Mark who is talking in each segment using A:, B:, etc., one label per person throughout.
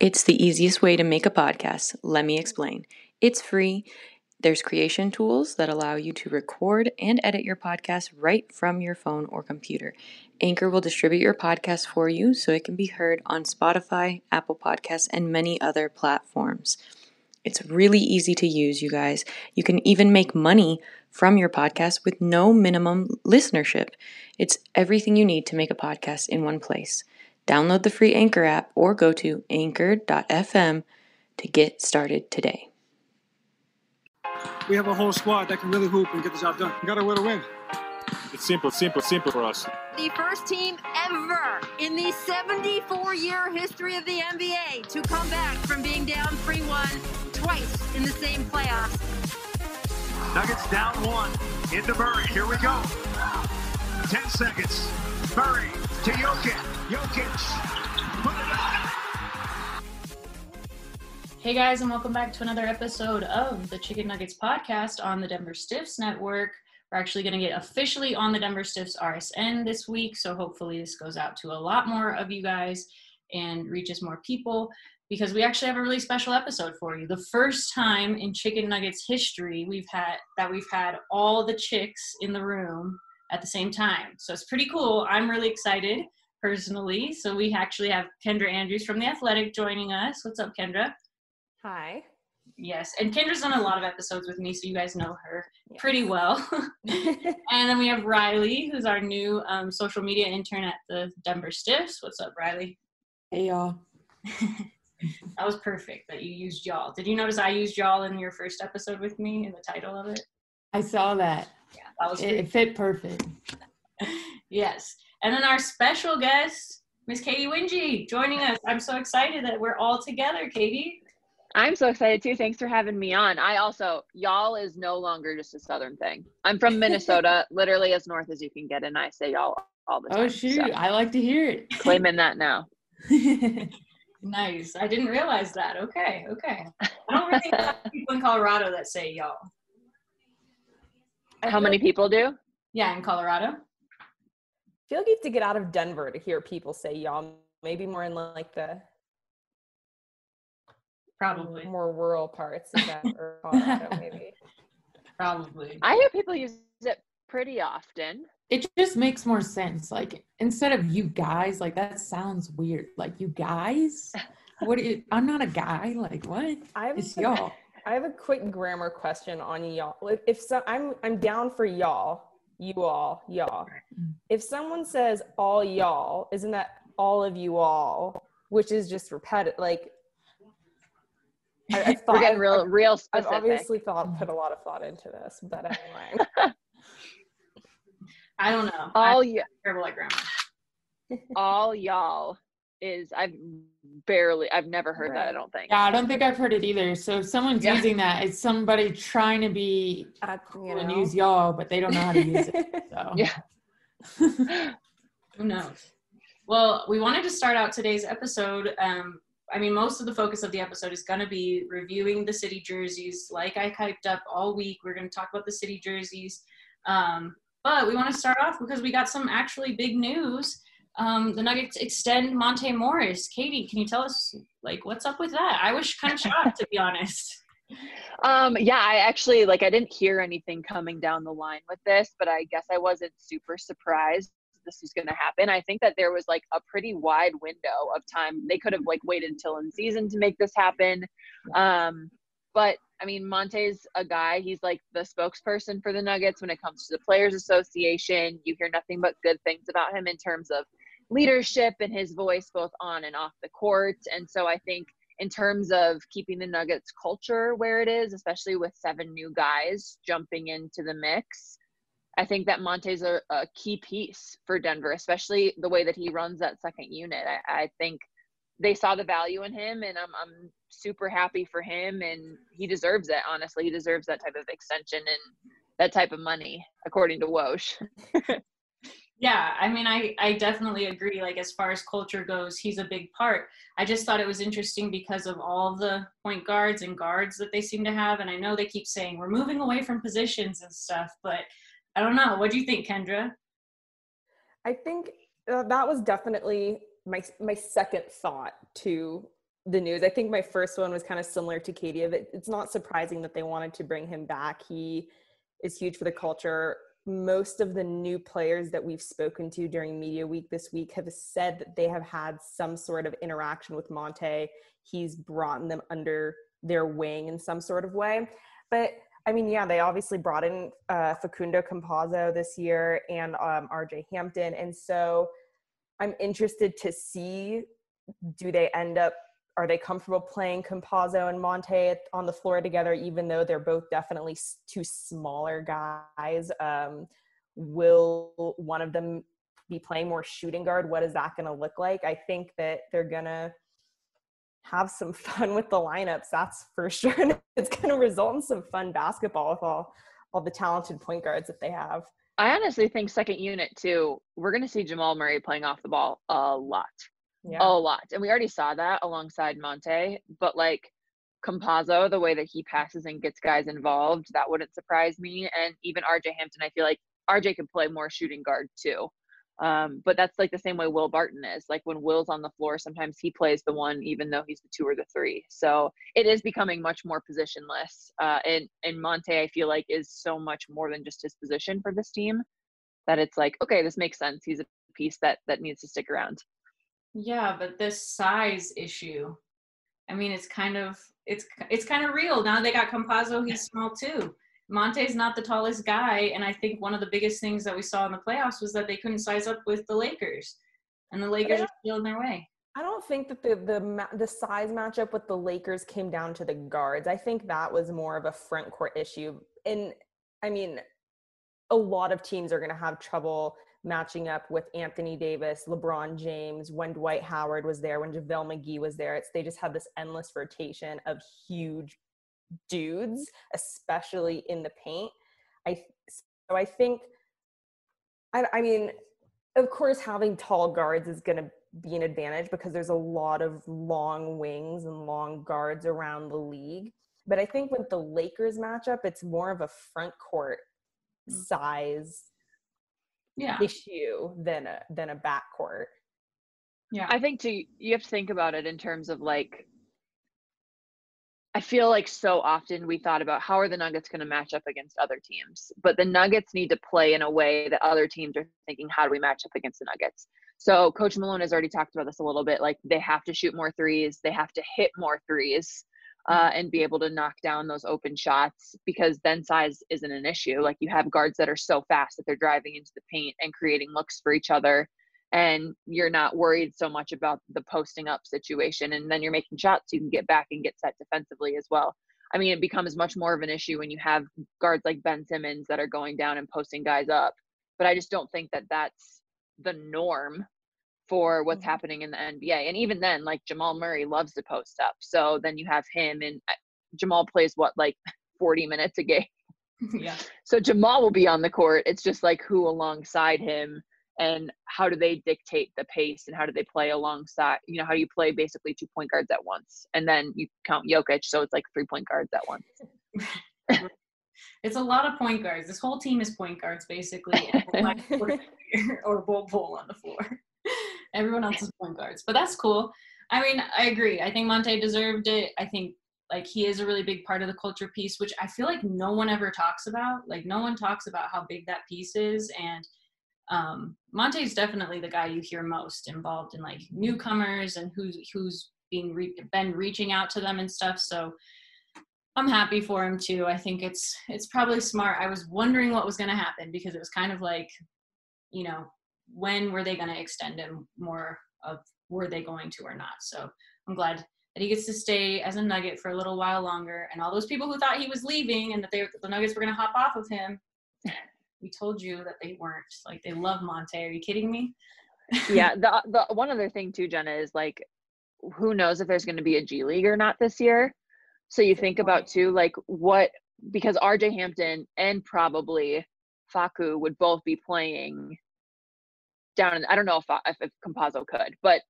A: it's the easiest way to make a podcast. Let me explain. It's free. There's creation tools that allow you to record and edit your podcast right from your phone or computer. Anchor will distribute your podcast for you so it can be heard on Spotify, Apple Podcasts, and many other platforms. It's really easy to use, you guys. You can even make money from your podcast with no minimum listenership. It's everything you need to make a podcast in one place. Download the free Anchor app or go to anchor.fm to get started today.
B: We have a whole squad that can really hoop and get the job done. We got to win to win.
C: It's simple, simple, simple for us.
D: The first team ever in the 74 year history of the NBA to come back from being down 3 1 twice in the same playoffs.
E: Nuggets down one. Into Murray. Here we go. 10 seconds. Murray to Jokic. Jokic.
F: Hey guys, and welcome back to another episode of the Chicken Nuggets podcast on the Denver Stiffs Network. We're actually going to get officially on the Denver Stiffs RSN this week, so hopefully this goes out to a lot more of you guys and reaches more people because we actually have a really special episode for you. The first time in Chicken Nuggets history we've had that we've had all the chicks in the room at the same time. So it's pretty cool. I'm really excited personally. So we actually have Kendra Andrews from The Athletic joining us. What's up, Kendra?
G: Hi.
F: Yes, and Kendra's done a lot of episodes with me, so you guys know her yes. pretty well. and then we have Reilly, who's our new um, social media intern at the Denver Stiffs. What's up, Reilly?
H: Hey, y'all.
F: that was perfect that you used y'all. Did you notice I used y'all in your first episode with me in the title of it?
H: I saw that.
F: Yeah, that was
H: it, it fit perfect.
F: yes, and then our special guest, Miss Katy Winge, joining us. I'm so excited that we're all together, Katie.
G: I'm so excited too. Thanks for having me on. I also, y'all is no longer just a Southern thing. I'm from Minnesota, literally as north as you can get, and I say y'all all the
H: oh,
G: time.
H: Oh, shoot. So. I like to hear it.
G: Claiming that now.
F: nice. I didn't realize that. Okay. Okay. I don't really know people in Colorado that say y'all.
G: How many people do?
F: Yeah, in Colorado. I
I: feel like you have to get out of Denver to hear people say y'all. Maybe more in like the
F: Probably
I: more rural parts of Denver, Colorado, maybe.
F: Probably.
G: I hear people use it pretty often.
H: It just makes more sense. Like instead of you guys, like that sounds weird. Like you guys, what? You, I'm not a guy. Like what?
I: I have
H: it's y'all.
I: I have a quick grammar question on y'all. If so, I'm I'm down for y'all, you all, y'all. If someone says all y'all, isn't that all of you all? Which is just repetitive. Like
G: I, I thought, We're getting real, I've, real specific.
I: I've obviously thought, put a lot of thought into this, but anyway.
F: I don't know.
G: All yeah,
F: terrible at grammar.
G: all y'all is I've barely I've never heard right. that. I don't think.
H: Yeah, I don't think I've heard it either. So if someone's yeah. using that, it's somebody trying to be uh, you know. and use y'all, but they don't know how to use it. So
G: yeah.
F: Who knows? Well, we wanted to start out today's episode. Um, I mean, most of the focus of the episode is going to be reviewing the city jerseys. Like I hyped up all week, we're going to talk about the city jerseys. Um, but we want to start off because we got some actually big news. Um, the Nuggets extend Monte Morris. Katy, can you tell us like what's up with that? I was kind of shocked to be honest.
G: Um, yeah, I actually like I didn't hear anything coming down the line with this, but I guess I wasn't super surprised this was going to happen. I think that there was like a pretty wide window of time. They could have like waited until in season to make this happen. Um, but I mean, Monte's a guy, he's like the spokesperson for the Nuggets when it comes to the Players Association. You hear nothing but good things about him in terms of leadership and his voice both on and off the court. And so I think in terms of keeping the Nuggets culture where it is, especially with seven new guys jumping into the mix, I think that Monte's a, a key piece for Denver, especially the way that he runs that second unit. I, I think they saw the value in him, and I'm, I'm super happy for him, and he deserves it. Honestly, he deserves that type of extension and that type of money, according to Woj.
F: yeah, I mean, I I definitely agree. Like as far as culture goes, he's a big part. I just thought it was interesting because of all the point guards and guards that they seem to have, and I know they keep saying we're moving away from positions and stuff, but I don't know. What do you think, Kendra?
I: I think uh, that was definitely my my second thought to the news. I think my first one was kind of similar to Katy. It's not surprising that they wanted to bring him back. He is huge for the culture. Most of the new players that we've spoken to during media week this week have said that they have had some sort of interaction with Monte. He's brought them under their wing in some sort of way. But I mean, yeah, they obviously brought in uh, Facundo Campazzo this year and um, RJ Hampton. And so I'm interested to see do they end up, are they comfortable playing Campazzo and Monte on the floor together, even though they're both definitely two smaller guys? Um, will one of them be playing more shooting guard? What is that going to look like? I think that they're going to have some fun with the lineups that's for sure it's going to result in some fun basketball with all all the talented point guards that they have
G: i honestly think second unit too we're going to see jamal murray playing off the ball a lot yeah. a lot and we already saw that alongside monte but like Campazzo, the way that he passes and gets guys involved, that wouldn't surprise me. And even RJ Hampton, I feel like RJ could play more shooting guard too. Um, but that's like the same way Will Barton is. Like when Will's on the floor, sometimes he plays the one, even though he's the two or the three. So it is becoming much more positionless. Uh, and and Monte, I feel like, is so much more than just his position for this team. That it's like, okay, this makes sense. He's a piece that that needs to stick around.
F: Yeah, but this size issue, I mean, it's kind of it's it's kind of real now. They got Campazzo; he's small too. Monte's not the tallest guy, and I think one of the biggest things that we saw in the playoffs was that they couldn't size up with the Lakers, and the Lakers are still in their way.
I: I don't think that the the the size matchup with the Lakers came down to the guards. I think that was more of a front court issue. And I mean, a lot of teams are going to have trouble matching up with Anthony Davis, LeBron James, when Dwight Howard was there, when JaVale McGee was there. It's they just have this endless rotation of huge dudes, especially in the paint. I so I think I, I mean, of course, having tall guards is going to be an advantage because there's a lot of long wings and long guards around the league. But I think with the Lakers matchup, it's more of a front court mm. size
F: yeah.
I: issue than a than a back court.
G: Yeah. I think to you have to think about it in terms of like I feel like so often we thought about how are the Nuggets going to match up against other teams, but the Nuggets need to play in a way that other teams are thinking, how do we match up against the Nuggets? So Coach Malone has already talked about this a little bit. Like they have to shoot more threes, they have to hit more threes, uh, and be able to knock down those open shots because then size isn't an issue. Like you have guards that are so fast that they're driving into the paint and creating looks for each other and you're not worried so much about the posting up situation and then you're making shots you can get back and get set defensively as well. I mean it becomes much more of an issue when you have guards like ben simmons that are going down and posting guys up but i just don't think that that's the norm for what's mm-hmm. happening in the nba and even then like jamal murray loves to post up so then you have him and jamal plays what like 40 minutes a game?
F: Yeah.
G: So jamal will be on the court it's just like who alongside him and how do they dictate the pace and how do they play alongside you know how do you play basically two point guards at once? And then you count Jokic so it's like three point guards at once.
F: It's a lot of point guards. This whole team is point guards basically. Or bull bull on the floor. Everyone else is point guards but that's cool. I mean I agree. I think Monte deserved it. I think like he is a really big part of the culture piece which I feel like no one ever talks about. Like no one talks about how big that piece is and um, Monte is definitely the guy you hear most involved in like newcomers and who's who's being re- been reaching out to them and stuff. So I'm happy for him too. I think it's it's probably smart. I was wondering what was going to happen because it was kind of like, you know, when were they going to extend him more of were they going to or not. So I'm glad that he gets to stay as a Nugget for a little while longer. And all those people who thought he was leaving and that they the Nuggets were going to hop off of him, we told you that they weren't. Like they love Monte. Are you kidding me?
G: yeah. The the one other thing too, Jena, is like who knows if there's going to be a G League or not this year. So you think about too, like what because RJ Hampton and probably Facu would both be playing down in I don't know if if, if Campazzo could, but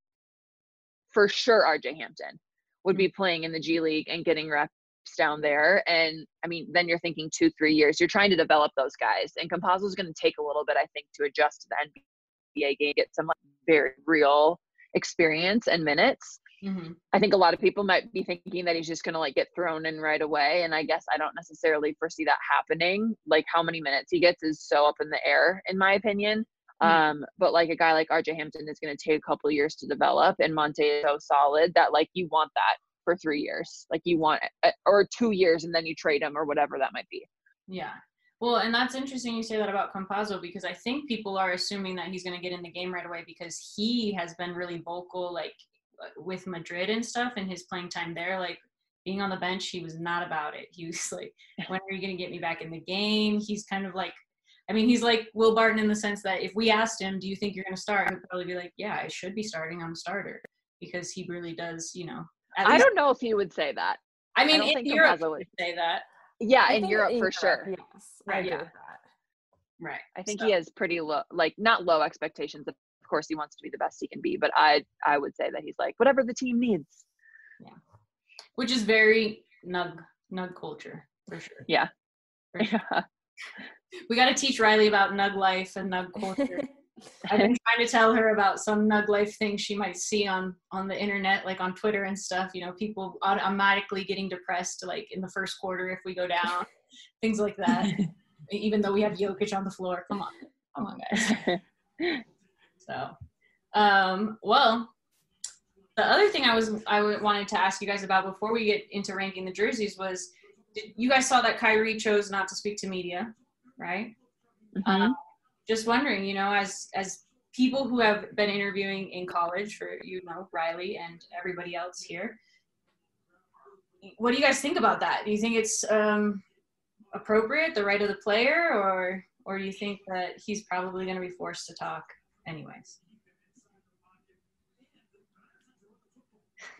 G: for sure RJ Hampton would be mm-hmm. playing in the G League and getting reps down there. And I mean, then you're thinking two, three years. You're trying to develop those guys. And Campazzo is going to take a little bit, I think, to adjust to the NBA game, get some like, very real experience and minutes. Mm-hmm. I think a lot of people might be thinking that he's just going to like get thrown in right away. And I guess I don't necessarily foresee that happening. Like how many minutes he gets is so up in the air, in my opinion. Mm-hmm. Um, but like a guy like RJ Hampton is going to take a couple years to develop, and Monte is so solid that like you want that for three years. Like you want, uh, or two years, and then you trade him or whatever that might be.
F: Yeah. Well, and that's interesting you say that about Campazzo because I think people are assuming that he's going to get in the game right away because he has been really vocal, like uh, with Madrid and stuff, and his playing time there. Like being on the bench, he was not about it. He was like, "When are you going to get me back in the game?" He's kind of like, I mean, he's like Will Barton in the sense that if we asked him, "Do you think you're going to start?" He'd probably be like, "Yeah, I should be starting. I'm a starter," because he really does, you know,
G: I don't know if he would say that.
F: I mean, I in Europe, would say that.
G: Yeah, I in Europe for sure.
I: Yes, right. Yeah.
F: Right.
G: I think so. he has pretty low, like not low expectations. Of course, he wants to be the best he can be, but I, I would say that he's like whatever the team needs.
F: Yeah. Which is very nug nug culture for sure.
G: Yeah.
F: For sure. Yeah. we got to teach Reilly about nug life and nug culture. I've been trying to tell her about some nug life things she might see on on the internet, like on Twitter and stuff. You know, people automatically getting depressed, like in the first quarter if we go down, things like that. Even though we have Jokic on the floor, come on, come on, guys. so, um, well, the other thing I was I wanted to ask you guys about before we get into ranking the jerseys was, you guys saw that Kyrie chose not to speak to media, right? Mm-hmm. Um, just wondering, you know, as as people who have been interviewing in college for you know Reilly and everybody else here, what do you guys think about that? Do you think it's um, appropriate, the right of the player, or or do you think that he's probably going to be forced to talk anyways?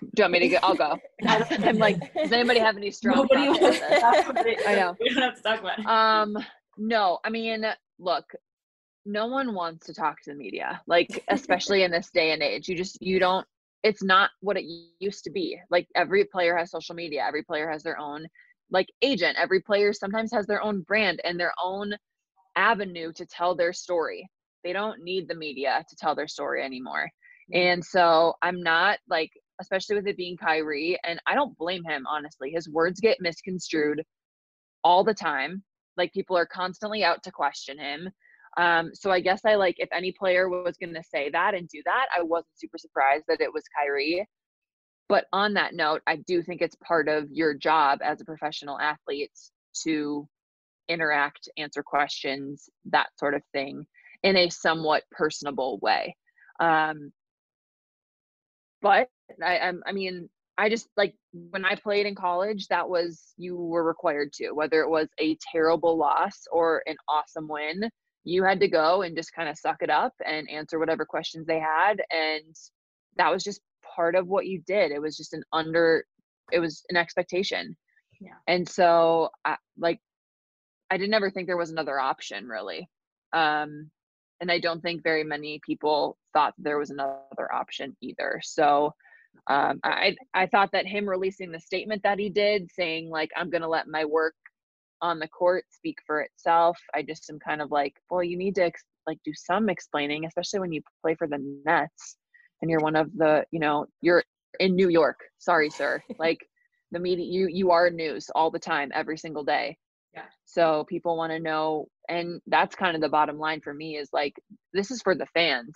G: Do you want me to go? I'll go. I'm like, does anybody have any strong Nobody
F: wants I know. We don't have to talk about it.
G: Um, no, I mean, look, no one wants to talk to the media like especially in this day and age. You just you don't it's not what it used to be. Like every player has social media every player has their own like agent every player sometimes has their own brand and their own avenue to tell their story. They don't need the media to tell their story anymore. Mm-hmm. and so i'm not like especially with it being Kyrie and I don't blame him honestly. His words get misconstrued all the time. Like people are constantly out to question him um, so I guess I like if any player was going to say that and do that, I wasn't super surprised that it was Kyrie. But on that note, I do think it's part of your job as a professional athlete to interact, answer questions, that sort of thing in a somewhat personable way. Um, but I, I, I mean, I just like when I played in college, that was you were required to, whether it was a terrible loss or an awesome win you had to go and just kind of suck it up and answer whatever questions they had and that was just part of what you did. It was just an under it was an expectation.
F: Yeah.
G: And so I, like i didn't ever think there was another option really. Um and I don't think very many people thought there was another option either. So um, I I thought that him releasing the statement that he did, saying like I'm going to let my work on the court speak for itself. I just am kind of like, well, you need to ex- like do some explaining, especially when you play for the Nets and you're one of the, you know, you're in New York. Sorry, sir. like the media, you you are news all the time, every single day.
F: Yeah.
G: So people want to know, and that's kind of the bottom line for me is like this is for the fans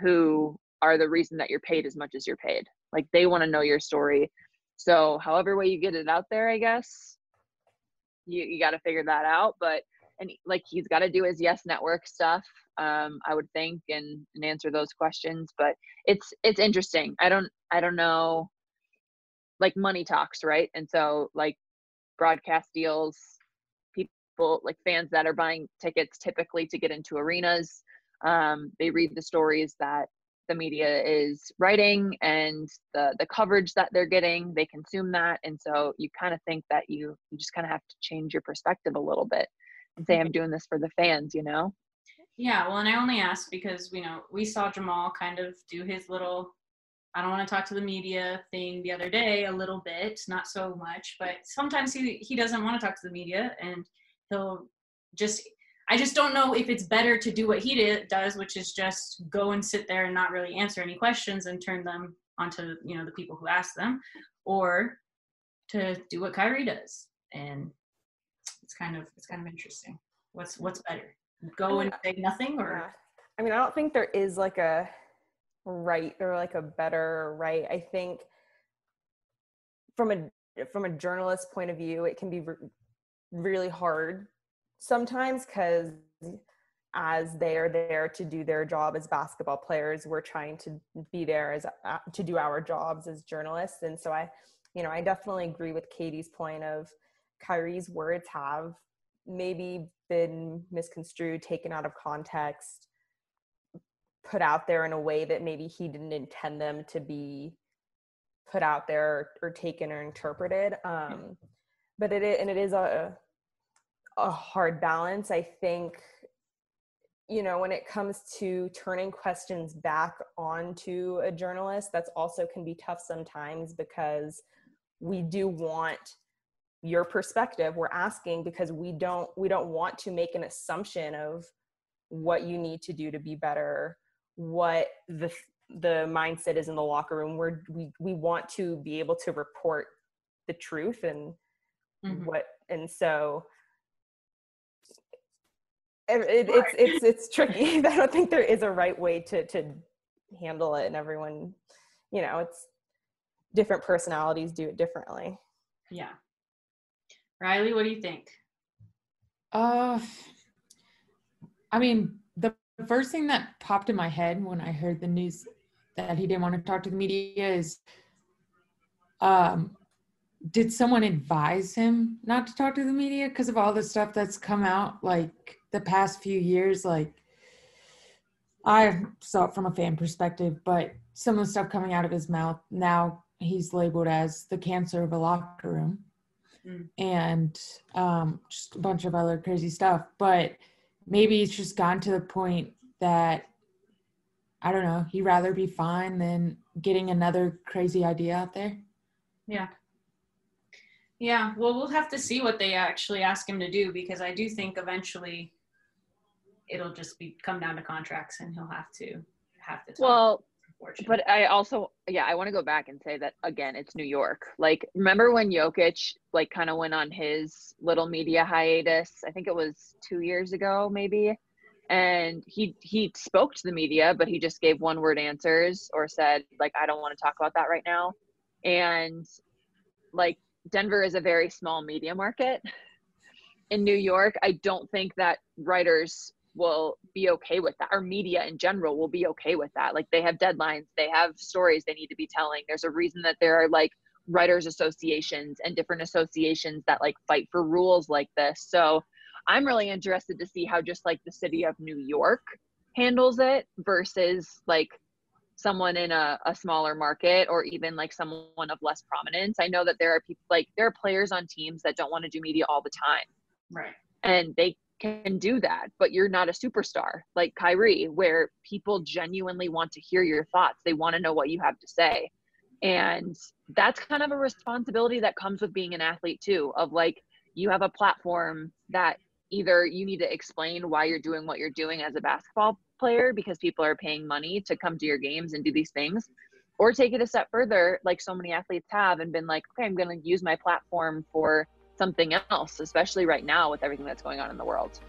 G: who are the reason that you're paid as much as you're paid. Like they want to know your story. So however way you get it out there, I guess you you got to figure that out. But and like he's got to do his yes network stuff um i would think and, and answer those questions but it's it's interesting i don't i don't know like money talks right and so like broadcast deals people like fans that are buying tickets typically to get into arenas um they read the stories that the media is writing and the the coverage that they're getting they consume that. And so you kind of think that you you just kind of have to change your perspective a little bit and say i'm mm-hmm. doing this for the fans you know?
F: Yeah well and i only asked because you know we saw jamal kind of do his little i don't want to talk to the media thing the other day a little bit not so much but sometimes he he doesn't want to talk to the media and he'll just I just don't know if it's better to do what he did, does, which is just go and sit there and not really answer any questions and turn them onto you know the people who ask them, or to do what Kyrie does. And it's kind of it's kind of interesting. What's what's better? Go and say nothing, or.
I: I mean, I don't think there is like a right or like a better right. I think from a from a journalist point of view, it can be re- really hard sometimes because as they are there to do their job as basketball players we're trying to be there as uh, to do our jobs as journalists. And so i you know i definitely agree with katy's point of kyrie's words have maybe been misconstrued taken out of context put out there in a way that maybe he didn't intend them to be put out there or, taken or interpreted. Um but it and it is a a hard balance. I think, you know, when it comes to turning questions back onto a journalist, that's also can be tough sometimes because we do want your perspective we're asking because we don't we don't want to make an assumption of what you need to do to be better what the the mindset is in the locker room where we we want to be able to report the truth and mm-hmm. what and so it, it's it's it's tricky. I don't think there is a right way to to handle it, and everyone, you know, it's different personalities do it differently.
F: Yeah. Reilly, what do you think?
H: Uh, I mean, the first thing that popped in my head when I heard the news that he didn't want to talk to the media is, um, did someone advise him not to talk to the media because of all the stuff that's come out? Like, the past few years, like I saw it from a fan perspective, but some of the stuff coming out of his mouth now he's labeled as the cancer of a locker room mm. and um, just a bunch of other crazy stuff. But maybe it's just gotten to the point that I don't know, he'd rather be fine than getting another crazy idea out there.
F: Yeah. Yeah, well, we'll have to see what they actually ask him to do because I do think eventually it'll just be come down to contracts and he'll have to have to talk,
G: well but I also yeah, I want to go back and say that again, it's New York. Like remember when Jokic like kind of went on his little media hiatus? I think it was 2 years ago maybe. And he he spoke to the media, but he just gave one word answers or said like I don't want to talk about that right now. And like Denver is a very small media market. In New York, I don't think that writers will be okay with that or media in general will be okay with that. Like they have deadlines they have stories they need to be telling. There's a reason that there are like writers associations and different associations that like fight for rules like this. So i'm really interested to see how just like the city of new york handles it versus like someone in a, a smaller market or even like someone of less prominence. I know that there are people like there are players on teams that don't want to do media all the time.
F: Right.
G: And they can do that, but you're not a superstar like Kyrie, where people genuinely want to hear your thoughts. They want to know what you have to say. And that's kind of a responsibility that comes with being an athlete, too, of like, you have a platform that either you need to explain why you're doing what you're doing as a basketball player because people are paying money to come to your games and do these things or take it a step further like so many athletes have and been like okay i'm going to use my platform for something else especially right now with everything that's going on in the world.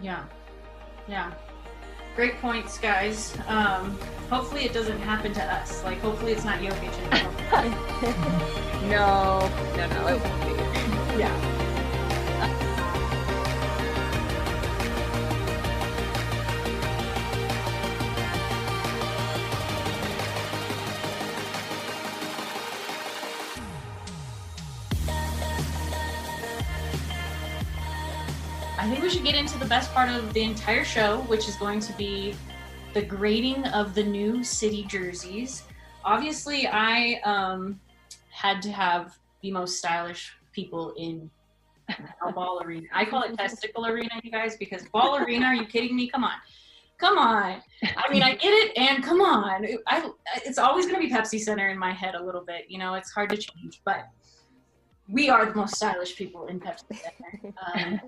F: Yeah. Yeah. Great points guys. Um hopefully it doesn't happen to us. Like hopefully it's not Jokic
G: no. No no it won't be.
F: Yeah we should get into the best part of the entire show, which is going to be the grading of the new city jerseys. Obviously, I um, had to have the most stylish people in ball arena. I call it testicle arena, you guys, because ball arena. Are you kidding me? Come on, come on. I mean, I get it, and come on. I, it's always going to be Pepsi Center in my head a little bit. You know, it's hard to change, but we are the most stylish people in Pepsi Center. Um,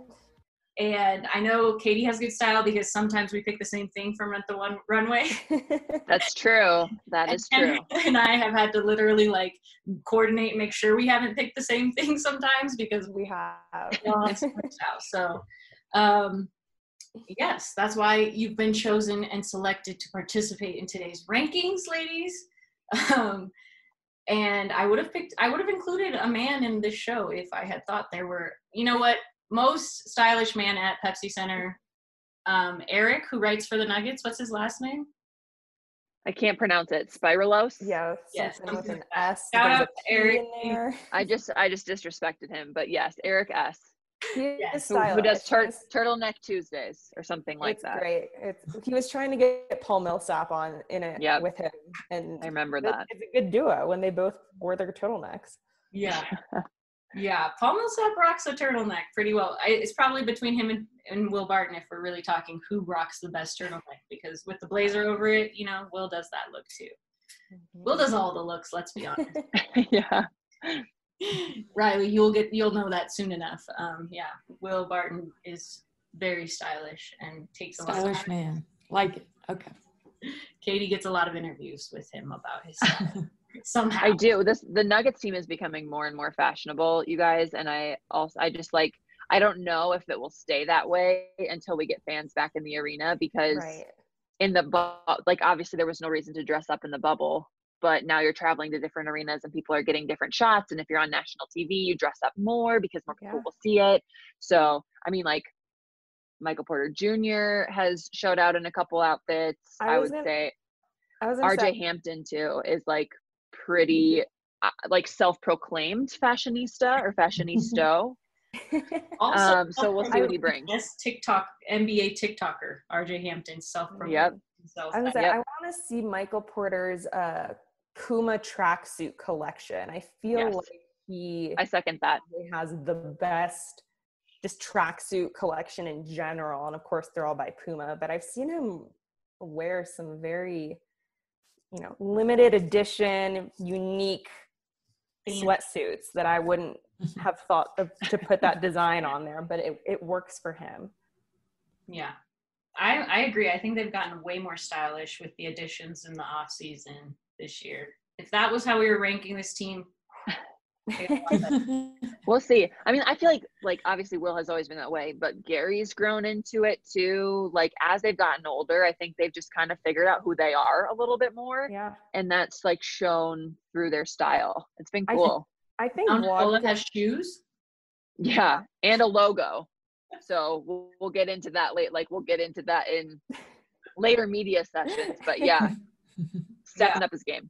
F: and I know Katy has good style because sometimes we pick the same thing from Rent the One Runway.
G: That's true. That is
F: and,
G: true.
F: And I have had to literally like coordinate, make sure we haven't picked the same thing sometimes because
I: we have.
F: so, um, yes, that's why you've been chosen and selected to participate in today's rankings, ladies. Um, and I would have picked, I would have included a man in this show if I had thought there were, you know what, most stylish man at Pepsi Center, um, Eric, who writes for the Nuggets. What's his last name?
G: I can't pronounce it. Spiralos.
I: Yeah, yes, with an S.
F: Shout out to Eric.
G: I just I just disrespected him, but yes, Eric S.
I: He
G: yes. who, who, does tur- turtleneck Tuesdays or something like
I: it's
G: that.
I: Great. It's he was trying to get Paul Millsap on in it yep. with him, and
G: I remember that.
I: It's a good duo when they both wore their turtlenecks.
F: Yeah. Yeah, Paul Millsap rocks a turtleneck pretty well. I, it's probably between him and, and Will Barton if we're really talking who rocks the best turtleneck because with the blazer over it, you know, Will does that look too. Mm-hmm. Will does all the looks. Let's be honest.
G: yeah.
F: Reilly, you'll get you'll know that soon enough. Um, yeah, Will Barton is very stylish and takes a
H: stylish
F: lot of
H: man. Like it. Okay.
F: Katy gets a lot of interviews with him about his somehow.
G: I do. This the Nuggets team is becoming more and more fashionable, you guys, and I also I just like I don't know if it will stay that way until we get fans back in the arena because
I: right.
G: in the bu- like obviously there was no reason to dress up in the bubble, but now you're traveling to different arenas and people are getting different shots and if you're on national TV, you dress up more because more people yeah. will see it. So, I mean like Michael Porter Jr. has showed out in a couple outfits. I, I would gonna, say I was RJ say, Hampton too is like pretty uh, like self-proclaimed fashionista or fashionista. also, um, so we'll see what he brings.
F: Yes, TikTok NBA TikToker RJ Hampton self-proclaimed.
G: Yep.
I: I, was say, yep. I want to see Michael Porter's uh, Puma tracksuit collection. I feel yes. like he.
G: I second that.
I: He has the best just tracksuit collection in general, and of course they're all by Puma. But I've seen him wear some very you know limited edition unique sweatsuits that i wouldn't mm-hmm. have thought of, to put that design on there but it, it works for him.
F: Yeah. I, I agree. I think they've gotten way more stylish with the additions in the off season this year. If that was how we were ranking this team
G: we'll see. I mean, I feel like like obviously Will has always been that way, but Gary's grown into it too. Like as they've gotten older, I think they've just kind of figured out who they are a little bit more.
I: Yeah.
G: And that's like shown through their style. It's been cool.
I: I think,
F: I think has shoes.
G: Yeah, and a logo. So we'll, we'll get into that late. Like we'll get into that in later media sessions. But yeah, stepping yeah. up his game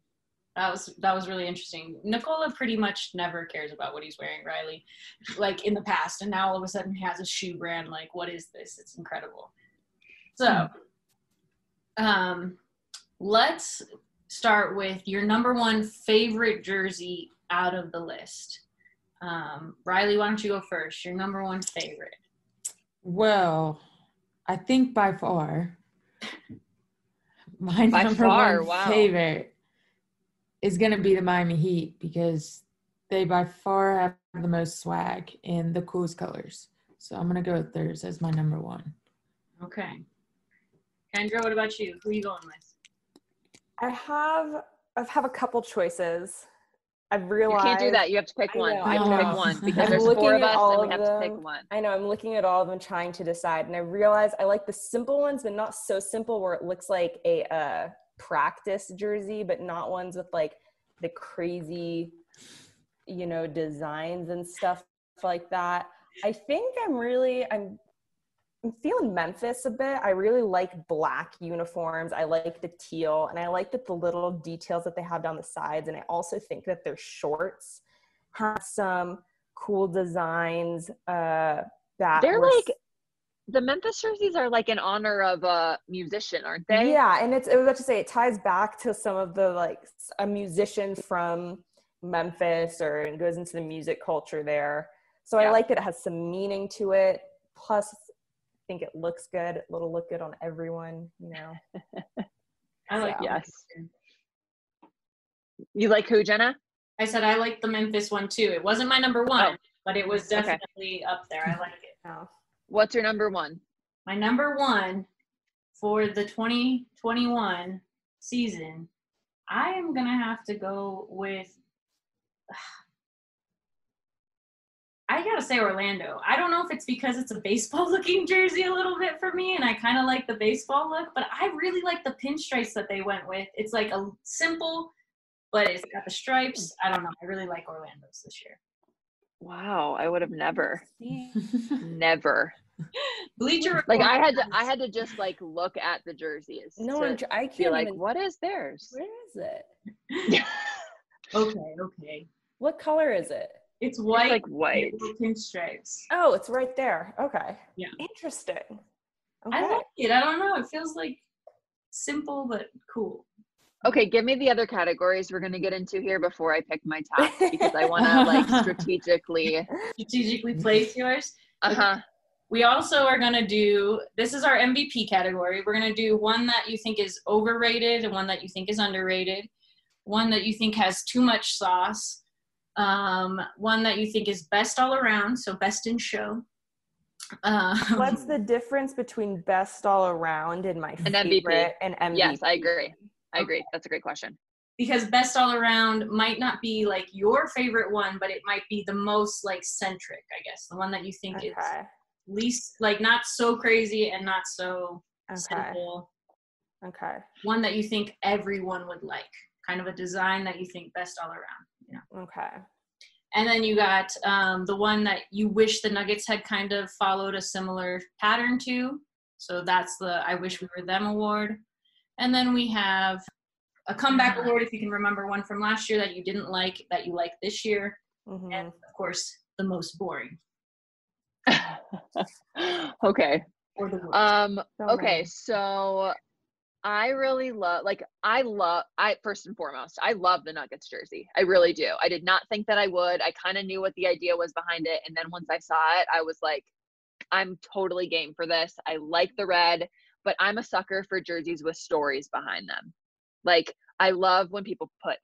F: that was that was really interesting. Nikola pretty much never cares about what he's wearing, Reilly, like in the past, and now all of a sudden he has a shoe brand. Like, what is this? It's incredible. So, um, let's start with your number one favorite jersey out of the list. Um, Reilly, why don't you go first? Your number one favorite.
H: Well, I think by far my
G: By
H: number
G: far,
H: one
G: wow.
H: favorite is going to be the Miami Heat because they by far have the most swag and the coolest colors. So I'm going to go with theirs as my number one.
F: Okay. Kendra, what about you? Who are you going with?
I: I have I have a couple choices. I've
G: You can't do that. You have to pick
I: I
G: one.
I: know,
G: you have to
H: I
G: pick
H: know.
G: one because
H: I'm
G: there's
I: looking
G: four of
I: at
G: us
I: all
G: and we
I: of
G: have to pick
I: them.
G: one.
I: I know I'm looking at all of them trying to decide, and I realize I like the simple ones, but not so simple where it looks like a uh, practice jersey, but not ones with like the crazy, you know, designs and stuff like that. I think I'm really I'm I'm feeling Memphis a bit. I really like black uniforms. I like the teal, and I like that the little details that they have down the sides. And I also think that their shorts have some cool designs. Uh, that
G: They're
I: were
G: like the Memphis jerseys are like in honor of a musician, aren't they?
I: Yeah, and it's I was about to say it ties back to some of the like a musician from Memphis or it goes into the music culture there. So I like that it has some meaning to it. Plus, I think it looks good. It'll look good on everyone, you know.
F: I like
I: So-
G: Yes. You like who, Jena?
F: I said I like the Memphis one too. It wasn't my number one,
G: Oh.
F: but it was
G: Okay.
F: definitely up there. I like it.
I: Oh.
G: What's your number one?
F: My number one for the 2021 season, I am gonna have to go with. I gotta say Orlando. I don't know if it's because it's a baseball looking jersey a little bit for me, and I kind of like the baseball look, but I really like the pinstripes that they went with. It's like a simple, but it's got the stripes. I don't know. I really like Orlando's this year.
G: Wow, I would have never, never.
F: Bleacher
G: Like I had to, I had to just like look at the jerseys.
I: No,
G: to
I: I'm tr- I
G: be
I: can't
G: like,
I: even.
G: what is theirs?
I: Where is it?
F: Okay, okay.
I: What color is it?
F: It's white.
G: like white.
F: with pinstripes.
I: Oh, it's right there. Okay.
F: Yeah.
I: Interesting.
F: I like it. I don't know. It feels like simple but cool.
G: Okay, give me the other categories we're gonna get into here before I pick my top because I want to like strategically.
F: Strategically place yours.
G: Uh huh.
F: We also are going to do this is our MVP category. We're going to do one that you think is overrated and one that you think is underrated, one that you think has too much sauce, um, one that you think is best all around, so best in show. Um,
I: What's the difference between best all around and my
G: And MVP.
I: favorite and MVP?
G: Yes, I agree. I agree. That's a great question.
F: because best all around might not be like your favorite one, but it might be the most like centric, I guess. The one that you think is least like not so crazy and not so
I: Okay.
F: simple.
I: Okay.
F: One that you think everyone would like. Kind of a design that you think best all around. You know.
I: Okay.
F: And then you got um, the one that you wish the Nuggets had kind of followed a similar pattern to. So that's the I wish we were them award. And then we have a comeback award if you can remember one from last year that you didn't like that you like this year.
I: Mhm.
F: And of course, the most boring
G: okay.
F: or the worst.
G: Um. Okay. So, I really love. Like, I love. I first and foremost, I love the Nuggets jersey. I really do. I did not think that I would. I kind of knew what the idea was behind it, and then once I saw it, I was like, I'm totally game for this. I like the red, but I'm a sucker for jerseys with stories behind them. Like, I love when people put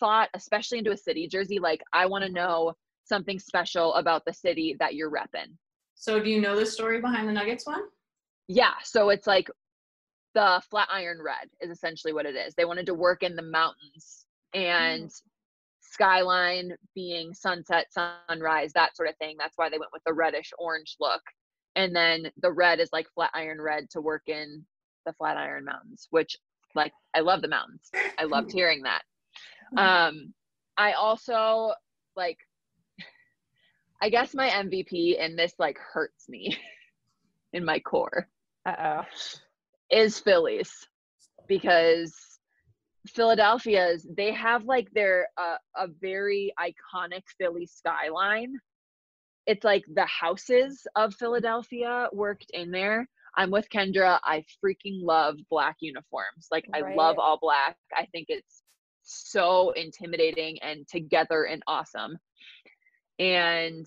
G: thought, especially into a city jersey. Like, I want to mm-hmm. know something special about the city that you're repping.
F: so do you know the story behind the Nuggets one?
G: Yeah, so it's like the Flatiron Red is essentially what it is. They wanted to work in the mountains mm-hmm. and skyline being sunset, sunrise, that sort of thing. That's why they went with the reddish orange look. And then the red is like flat iron Red to work in the flat iron Mountains, which like I love the mountains. I loved hearing that. Um I also like I guess my MVP and this like hurts me in my core
I: Uh oh.
G: is Phillies because Philadelphia's they have like their uh, a very iconic Philly skyline. It's like the houses of Philadelphia worked in there. I'm with Kendra. I freaking love black uniforms. Like I love all black. I think it's so intimidating and together and awesome. And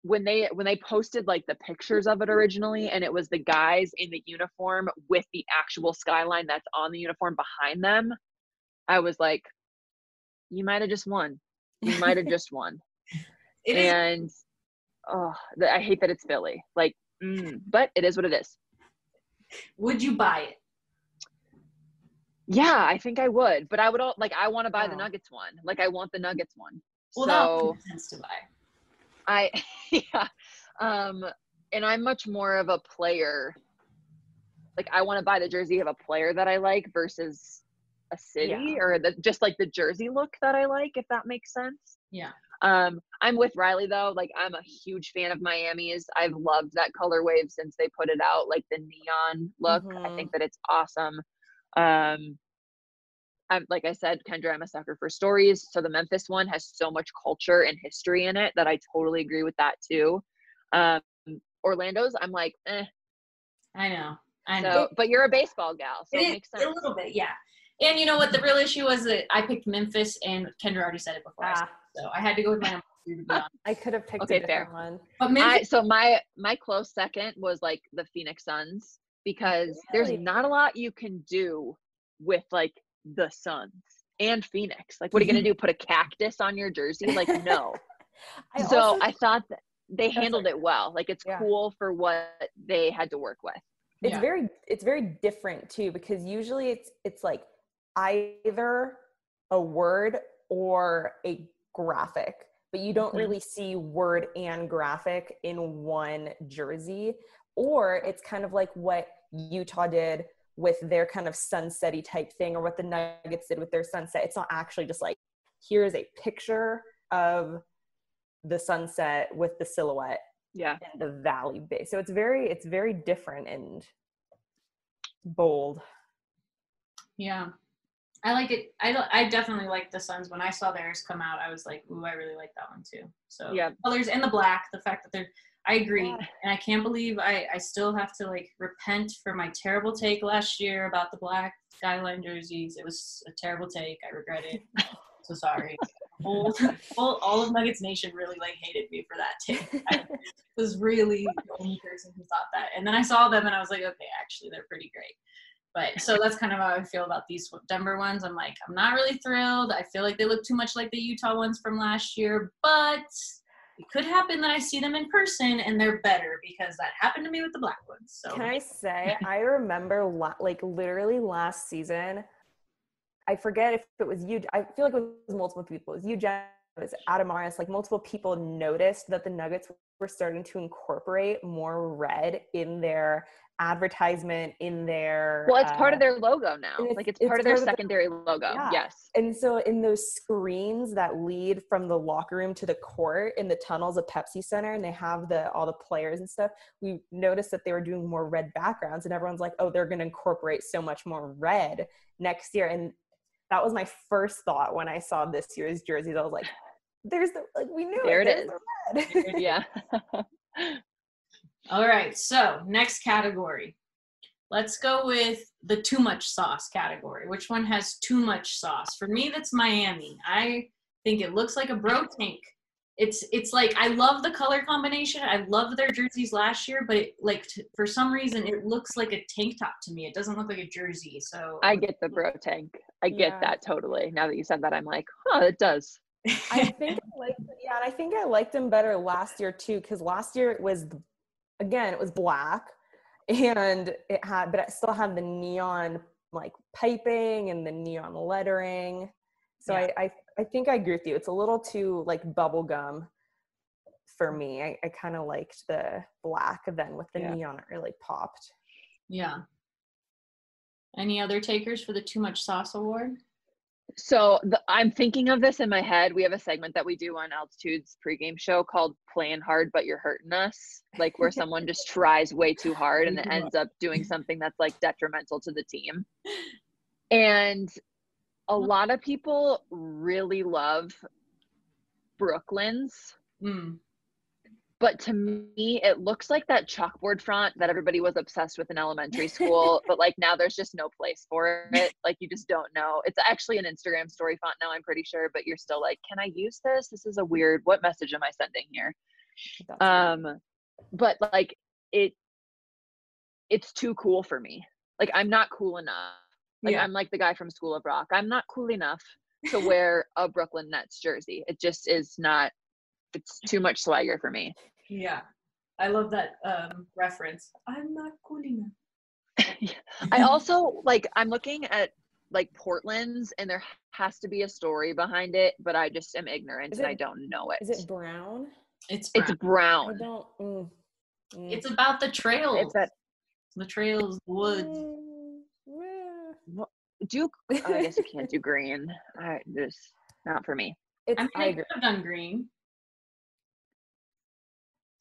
G: when they when they posted like the pictures of it originally and it was the guys in the uniform with the actual skyline that's on the uniform behind them i was like you might have just won you might have just won and oh i hate that it's philly like mm, but it is what it is
F: would you buy it
G: yeah i think i would but i would all like i want to buy oh. the nuggets one like i want the nuggets one
F: well so, that makes sense to buy
G: I yeah. Um and I'm much more of a player. Like I want to buy the jersey of a player that I like versus a city yeah. or the just like the jersey look that I like, if that makes sense.
F: Yeah.
G: Um, I'm with Reilly though. Like I'm a huge fan of Miami's. I've loved that color wave since they put it out, like the neon look. Mm-hmm. I think that it's awesome. Um, I'm like I said, Kendra, I'm a sucker for stories. So the Memphis one has so much culture and history in it that I totally agree with that too. Um, Orlando's, I'm like, eh.
F: I know. I
G: know. So, but you're a baseball gal, so it, it makes sense.
F: A little bit, yeah. And you know what? The real issue was that I picked Memphis, and Kendra already said it before. Ah. I so I had to go with my number.
I: I could have picked okay, a different fair. one.
G: But Memphis- I, so my my close second was like the Phoenix Suns because really? there's not a lot you can do with like the Suns and Phoenix. Like, what are you gonna do? Put a cactus on your jersey? Like, no. I so also, I thought that they handled it well. Like, it's yeah. cool for what they had to work with.
I: It's yeah. very it's very different too because usually it's it's like either a word or a graphic but you don't mm-hmm. really see word and graphic in one jersey or it's kind of like what Utah did with their kind of sunsetty type thing or what the Nuggets did with their sunset. It's not actually just like here's a picture of the sunset with the silhouette
G: yeah
I: and the valley base. So it's very it's very different and bold.
F: Yeah. I like it. I I definitely like the Suns. When I saw theirs come out, I was like, "Ooh, I really like that one too." So
G: yeah,
F: colors and the black, the fact that they're I agree. And I can't believe I, I still have to like repent for my terrible take last year about the black skyline jerseys. It was a terrible take. I regret it. so sorry. All, all, all of Nuggets Nation really like hated me for that take. I was really the only person who thought that. And then I saw them and I was like, okay, actually they're pretty great. But so that's kind of how I feel about these Denver ones. I'm like, I'm not really thrilled. I feel like they look too much like the Utah ones from last year, but it could happen that I see them in person and they're better because that happened to me with the black ones. So
I: can I say I remember like literally last season. I forget if it was you. I feel like it was multiple people. It was you, Jen. It was Adam Mares. Like multiple people noticed that the Nuggets were starting to incorporate more red in their advertisement in their
G: well it's uh, part of uh, their logo now it's, like it's, it's part of their part secondary of the, logo yeah. yes.
I: And so in those screens that lead from the locker room to the court in the tunnels of pepsi center and they have the all the players and stuff we noticed that they were doing more red backgrounds and everyone's like oh they're going to incorporate so much more red next year. And that was my first thought when i saw this year's jerseys. I was like there's the like we knew
G: there
I: it,
G: it is. the yeah
F: All right, so next category. Let's go with the too much sauce category. Which one has too much sauce? For me, that's Miami. I think it looks like a bro tank. It's it's like I love the color combination. I love their jerseys last year, but it, like t- for some reason it looks like a tank top to me. It doesn't look like a jersey. So
G: I get the bro tank. I get yeah. that totally. Now that you said that, I'm like, oh, it does.
I: I think I liked, yeah, and I think I liked them better last year too, because last year it was again, it was black and it had, but it still had the neon like piping and the neon lettering. So yeah. I, I, I think I agree with you. It's a little too like bubblegum for me. I, I kind of liked the black then with the yeah. neon, it really popped.
F: Yeah. Any other takers for the Too Much Sauce Award?
G: So the, I'm thinking of this in my head. We have a segment that we do on Altitude's pregame show called "Playing Hard but You're Hurting Us," like where someone just tries way too hard and then ends up doing something that's like detrimental to the team. And a lot of people really love Brooklyn's. Mm but to me it looks like that chalkboard font that everybody was obsessed with in elementary school but like now there's just no place for it like you just don't know it's actually an instagram story font now i'm pretty sure but you're still like can i use this this is a weird what message am i sending here Um, but like it, it's too cool for me. Like I'm not cool enough. Like
F: Yeah.
G: I'm like the guy from School of Rock. I'm not cool enough to wear a Brooklyn Nets jersey. It just is not. It's too much swagger for me.
F: Yeah. I love that um, reference. I'm not cool enough.
G: I also like I'm looking at like Portland's and there has to be a story behind it, but I just am ignorant
I: Is
G: and I don't know it.
I: Is it brown?
F: It's
G: It's brown.
I: I don't. Mm, mm.
F: It's about the trails.
G: It's that
F: the trails, the woods.
I: Mm, yeah.
G: Duke. oh, I guess you can't do green. I just not for me.
I: It's
F: I mean,
I: I
F: they
I: agree.
F: could have done green.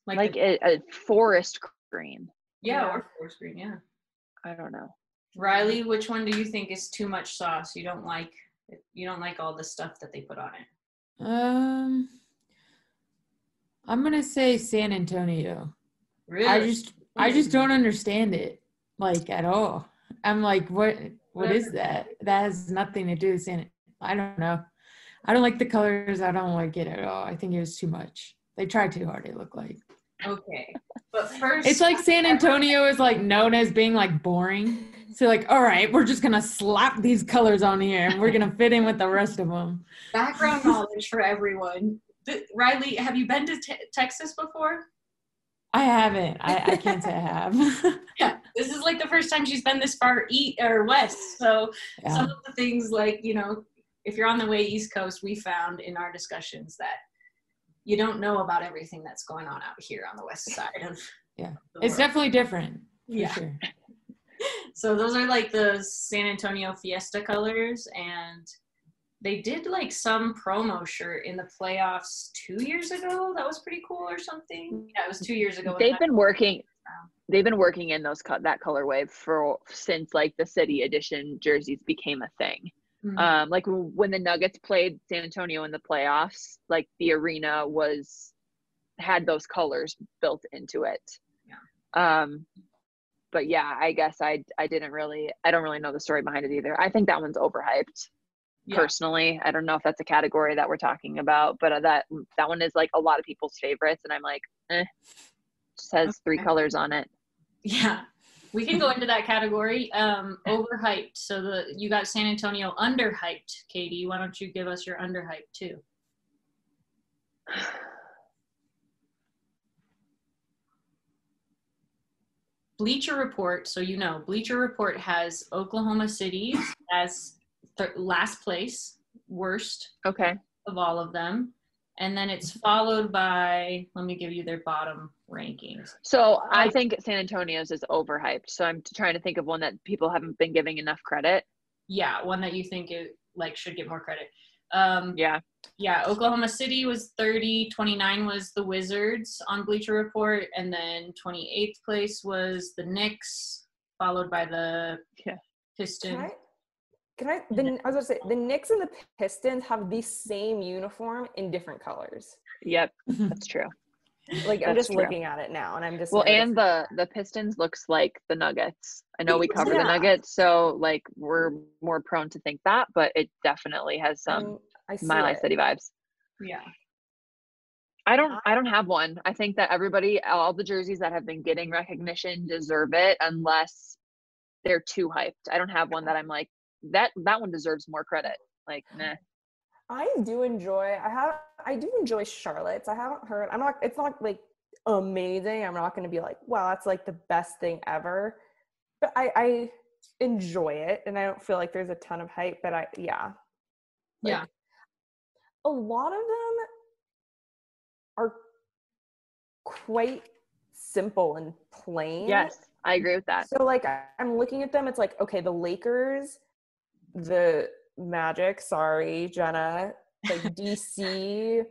F: Like,
G: Like
F: the-
G: a, a forest green.
F: yeah,
I: yeah.
F: or forest green, yeah.
G: I don't know.
F: Reilly, which one do you think is too much sauce? You don't like you don't like all the stuff that they put on it.
H: Um, I'm gonna say San Antonio.
F: Really?
H: I just I just don't understand it like at all. I'm like, what what is that? That has nothing to do with San. I don't know. I don't like the colors. I don't like it at all. I think it was too much. They tried too hard. It looked like
F: Okay. But first
H: it's like San Antonio is like known as being like boring. So like, all right, we're just gonna slap these colors on here and we're gonna fit in with the rest of them.
F: background knowledge for everyone. Th- Reilly, have you been to te- Texas before?
H: I haven't. I, I can't say I have.
F: Yeah, this is like the first time she's been this far east or west. So
H: Yeah.
F: some of the things like you know, if you're on the way East Coast, we found in our discussions that you don't know about everything that's going on out here on the west side of
H: Yeah.
F: the
H: It's
F: world.
H: definitely different. For
F: Yeah.
H: sure.
F: So those are like the San Antonio Fiesta colors, and they did like some promo shirt in the playoffs two years ago. That was pretty cool, or something. Yeah, it was two years ago.
G: They've been working. They've been working in those cut that colorway for since like the city edition jerseys became a thing.
F: Mhm.
G: Um, like when the Nuggets played San Antonio in the playoffs, like the arena was had those colors built into it.
F: Yeah.
G: Um, but yeah, I guess I I didn't really I don't really know the story behind it either. I think that one's overhyped.
F: Yeah.
G: Personally, I don't know if that's a category that we're talking about, but uh, that that one is like a lot of people's favorites, and I'm like, eh, just has three colors on it.
F: Yeah, we can go into that category. Um, overhyped. So the you got San Antonio underhyped. Katy, why don't you give us your underhyped too? Bleacher Report. So you know, Bleacher Report has Oklahoma City as th- last place, worst
G: Okay.
F: of all of them, and then it's followed by. Let me give you their bottom rankings.
G: So I think San Antonio's is overhyped. So I'm trying to think of one that people haven't been giving enough credit.
F: yeah one that you think it like should get more credit um
G: Yeah.
F: yeah oklahoma city was 30 29 was the wizards on bleacher report and then 28th place was the knicks followed by the
G: Yeah.
F: pistons
I: Can I? Can I? The, I was going to say the Knicks and the Pistons have the same uniform in different colors.
G: Yep. That's true.
I: Like I'm just
G: true.
I: looking at it now, and I'm just
G: Well,
I: noticing-
G: and the the Pistons looks like the Nuggets. I know we cover the Nuggets, so like we're more prone to think that, but it definitely has some
I: Um, I see
G: Mile City vibes.
F: yeah
G: I don't I don't have one. I think that everybody all the jerseys that have been getting recognition deserve it unless they're too hyped. I don't have one that I'm like that that one deserves more credit. Like, nah.
I: I do enjoy. I have. I do enjoy Charlotte's. I haven't heard. I'm not. It's not like amazing. I'm not going to be like, wow, that's like the best thing ever. But I, I enjoy it, and I don't feel like there's a ton of hype. But I, yeah,
F: yeah
I: a lot of them are quite simple and plain.
G: Yes, I agree with that.
I: So like I'm looking at them, it's like, okay, the Lakers, the Magic, sorry, Jena, like DC,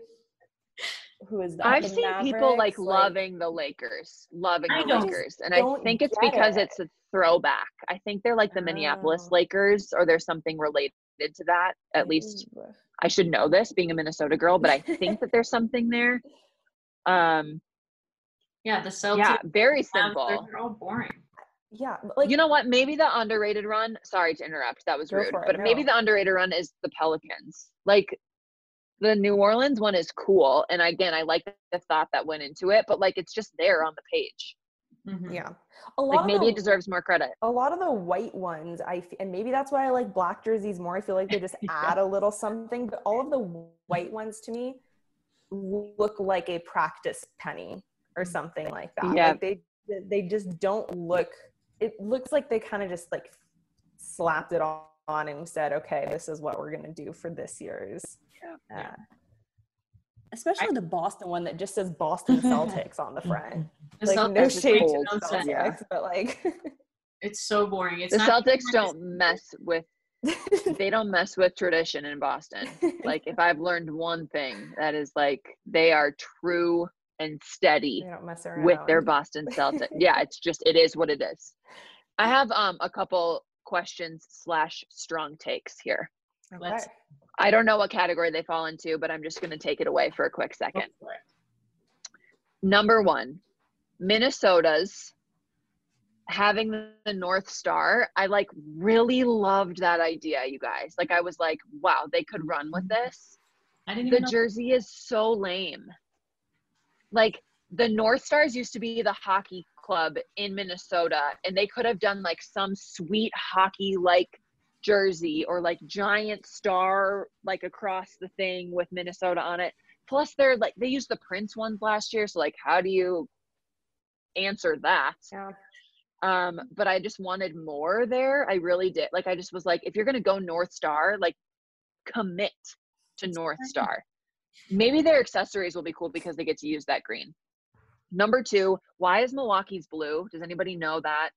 I: who is that?
G: I've
I: The
G: seen people like
I: Mavericks,
G: loving the Lakers, loving
F: I
G: the Lakers, and I think it's because
I: it.
G: it's a throwback. I think they're like the Minneapolis
I: Oh.
G: Lakers, or there's something related to that. At least
I: Ugh.
G: I should know this, being a Minnesota girl, but I think that there's something there. Um,
F: yeah the celtics
G: yeah, very
F: Mavs, they're-
G: simple.
F: they're all boring
I: Yeah, like
G: you know what? Maybe the underrated run. Sorry to interrupt. That was rude.
I: for it,
G: But maybe the underrated run is the Pelicans. Like the New Orleans one is cool, and again, I like the thought that went into it, but like it's just there on the page.
I: Mm-hmm. Yeah,
G: a lot like maybe the, it deserves more credit.
I: A lot of the white ones, I and maybe that's why I like black jerseys more. I feel like they just yeah. add a little something, but all of the white ones to me look like a practice penny or something like that. Yeah, like they they just don't look. It looks like they kind of just like slapped it on and said, "Okay, this is what we're gonna do for this year's." Yeah. Uh, especially I, the Boston one that just says Boston Celtics on the front. The like Celtics no shade to Celtics, yeah. but like
F: it's so boring. It's
G: the Celtics don't mess with they don't mess with tradition in Boston. Like if I've learned one thing, that is like they are true and steady with their Boston Celtics. yeah, it's just it is what it is. I have um a couple questions slash strong takes here.
I: Okay.
G: I don't know what category they fall into, but I'm just going to take it away for a quick second. Number one, Minnesota's having the North Star. I like really loved that idea, you guys. Like, I was like, wow, they could run with this. I didn't the jersey is so lame. Like, the North Stars used to be the hockey club in Minnesota, and they could have done like some sweet hockey like jersey or like giant star like across the thing with Minnesota on it. Plus they're like they used the Prince ones last year, so like how do you answer that?
I: Yeah.
G: Um, but I just wanted more there. I really did. Like I just was like, if you're gonna go North Star, like commit to North Star. Maybe their accessories will be cool because they get to use that green. Number two, why is Milwaukee's blue? Does anybody know that?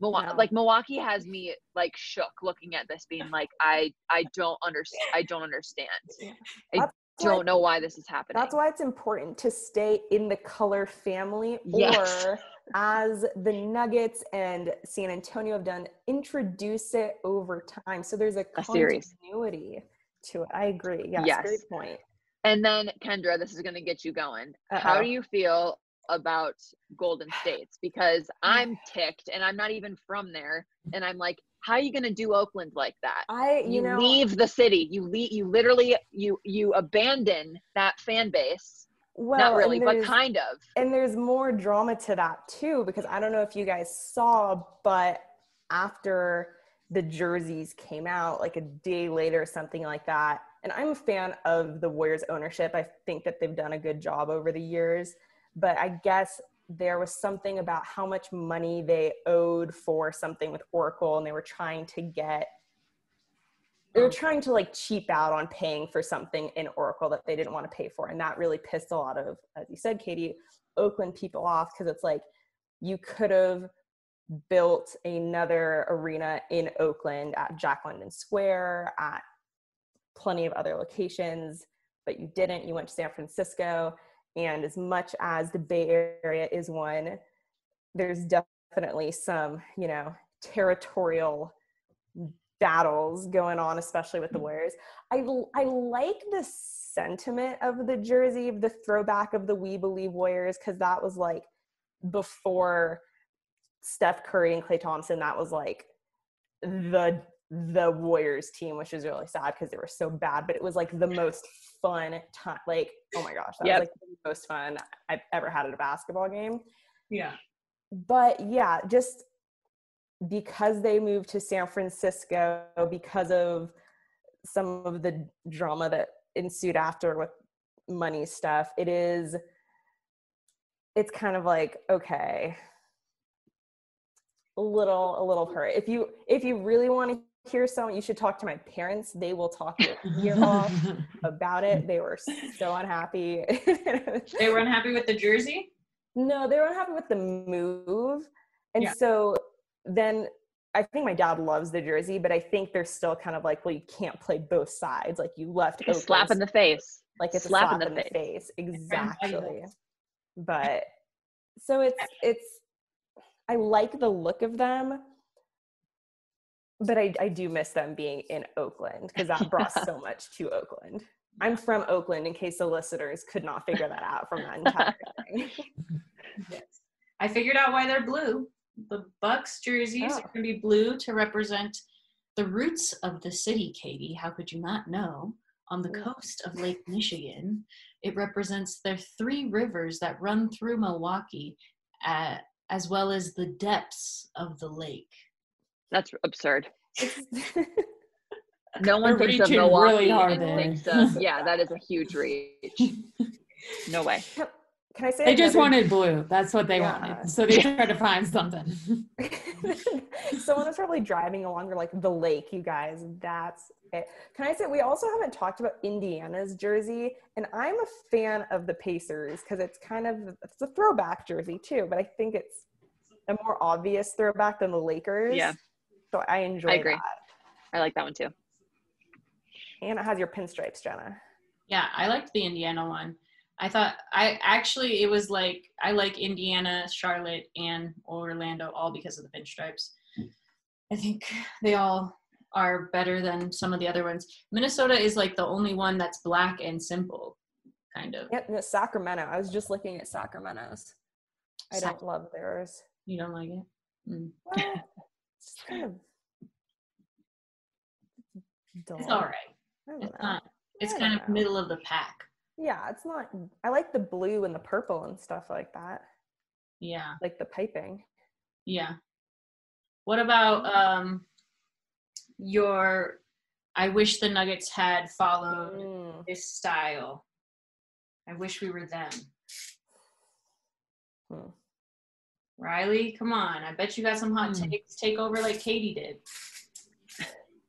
G: Milwaukee, no. like Milwaukee has me like shook looking at this, being like, I I don't understand. I don't understand. I don't know why this is happening.
I: That's why it's important to stay in the color family, yes. or as the Nuggets and San Antonio have done, introduce it over time. So there's a, a continuity to it. I agree. Yes, yes. great point.
G: And then Kendra, this is going to get you going. Uh-oh. How do you feel about Golden States because I'm ticked and I'm not even from there. And I'm like, how are you going to do Oakland like that?
I: I, you, you know,
G: leave the city. You leave, you literally, you, you abandon that fan base. Well, not really, but kind of.
I: And there's more drama to that too, because I don't know if you guys saw, but after the jerseys came out, like a day later, something like that. And I'm a fan of the Warriors ownership. I think that they've done a good job over the years but I guess there was something about how much money they owed for something with Oracle and they were trying to get they were trying to like cheap out on paying for something in Oracle that they didn't want to pay for and that really pissed a lot of as you said Katy Oakland people off because it's like you could have built another arena in Oakland at Jack London Square at plenty of other locations but you didn't you went to San Francisco and as much as the Bay Area is one, there's definitely some, you know, territorial battles going on, especially with the mm-hmm. Warriors. I, I like the sentiment of the jersey, the throwback of the We Believe Warriors, because that was like before Steph Curry and Klay Thompson, that was like the the Warriors team, which is really sad because they were so bad, but it was like the most fun time. Like, oh my gosh, that yep. was like the most fun I've ever had at a basketball game.
F: Yeah.
I: But yeah, just because they moved to San Francisco, because of some of the drama that ensued after with money stuff, it is, it's kind of like, okay, a little, a little hurt. If you, if you really want to hear someone you should talk to my parents. They will talk your ear off about it. They were so unhappy.
F: They were unhappy with the jersey?
I: No they were unhappy with the move. And yeah. so then i think my dad loves the jersey but i think they're still kind of like well you can't play both sides. Like you left
G: a slap in the face.
I: like it's slap, slap in, the, in face. the face exactly. but so it's it's i like the look of them but I, I do miss them being in Oakland because that brought so much to Oakland. I'm from Oakland, in case the listeners could not figure that out from that entire thing.
F: yes. I figured out why they're blue. The Bucks jerseys oh. are going to be blue to represent the roots of the city, Katy. How could you not know? on the coast of Lake Michigan. It represents the three rivers that run through Milwaukee, uh, as well as the depths of the lake.
G: That's absurd. no one
H: They're
G: thinks of Milwaukee
H: really hard
G: and thinks of yeah, that is a huge reach. No way.
I: Can I say
H: They just wanted blue. That's what they
I: Yeah.
H: wanted. So they tried to find something.
I: Someone was probably driving along or like the lake, you guys. That's it. Can I say we also haven't talked about Indiana's jersey, and I'm a fan of the Pacers because it's kind of it's a throwback jersey too, but I think it's a more obvious throwback than the Lakers.
G: Yeah.
I: So I enjoy
G: I agree.
I: that.
G: I like that one too.
I: And it has your pinstripes, Jena.
F: Yeah, I liked the Indiana one. I thought I actually it was like I like Indiana, Charlotte, and Orlando all because of the pinstripes. I think they all are better than some of the other ones. Minnesota is like the only one that's black and simple, kind of.
I: Yep, and Sacramento. I was just looking at Sacramento's. I
F: Sac-
I: don't love theirs.
F: You don't like it? Mm.
I: Well, it's kind of dull.
F: It's all right. It's not. It's kind of middle of the pack.
I: Yeah, it's not. I like the blue and the purple and stuff like that,
F: Yeah,
I: like the piping.
F: yeah. What about um your? I wish the Nuggets had followed
I: Mm.
F: this style. I wish we were them.
I: Hmm.
F: Reilly, come on. I bet you got some hot
H: Hmm.
F: takes. Take over like Katie did.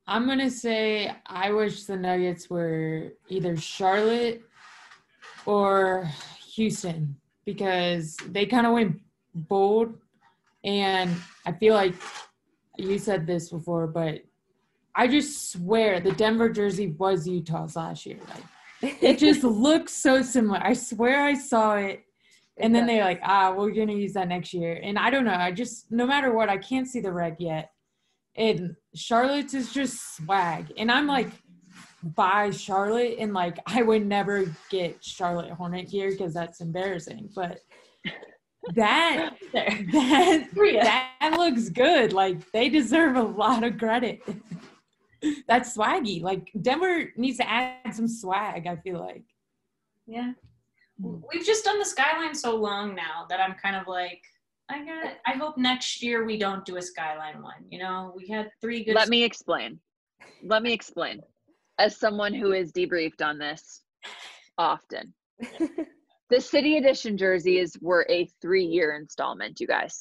H: I'm gonna say I wish the Nuggets were either Charlotte or Houston because they kind of went bold, and I feel like you said this before, but I just swear the Denver jersey was Utah's last year. Like it just looks so similar. I swear I saw it. And then they're like, ah, we're gonna use that next year. And I don't know. I just no matter what, I can't see the red yet. And Charlotte's is just swag. And I'm like, buy Charlotte, and like I would never get Charlotte Hornet gear because that's embarrassing. But that that that looks good. Like they deserve a lot of credit. That's swaggy. Like Denver needs to add some swag. I feel like.
F: Yeah. Hmm. We've just done the skyline so long now that I'm kind of like, I got. I hope next year we don't do a skyline one. You know, we had three good.
G: Let me explain. Let me explain. As someone who is debriefed on this often, the city edition jerseys were a three year installment, you guys.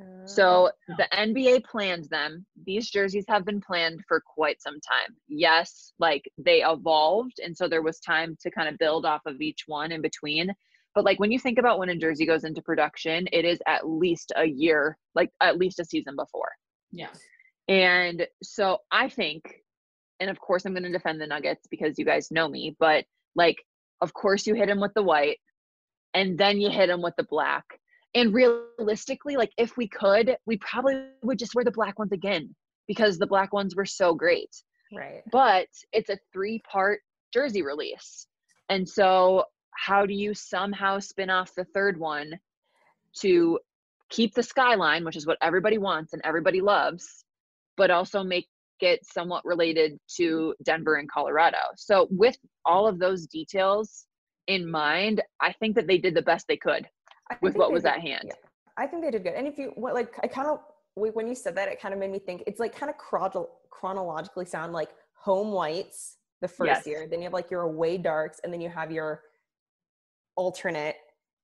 G: Oh, so the NBA planned them. These jerseys have been planned for quite some time. Yes, like they evolved. And so there was time to kind of build off of each one in between. But like when you think about when a jersey goes into production, it is at least a year, like at least a season before.
F: Yeah.
G: And so I think, and of course I'm going to defend the Nuggets because you guys know me, but like, of course you hit him with the white and then you hit him with the black. And realistically, like if we could, we probably would just wear the black ones again because the black ones were so great.
I: Right.
G: But it's a three part jersey release. And so how do you somehow spin off the third one to keep the skyline, which is what everybody wants and everybody loves, but also make it somewhat related to Denver and Colorado. So with all of those details in mind, I think that they did the best they could with what was
I: did-
G: at hand.
I: yeah. I think they did good. And if you what like I kind of when you said that, it kind of made me think it's like kind of chrono- chronologically sound like home whites the first
G: Yes.
I: year, then you have like your away darks, and then you have your alternate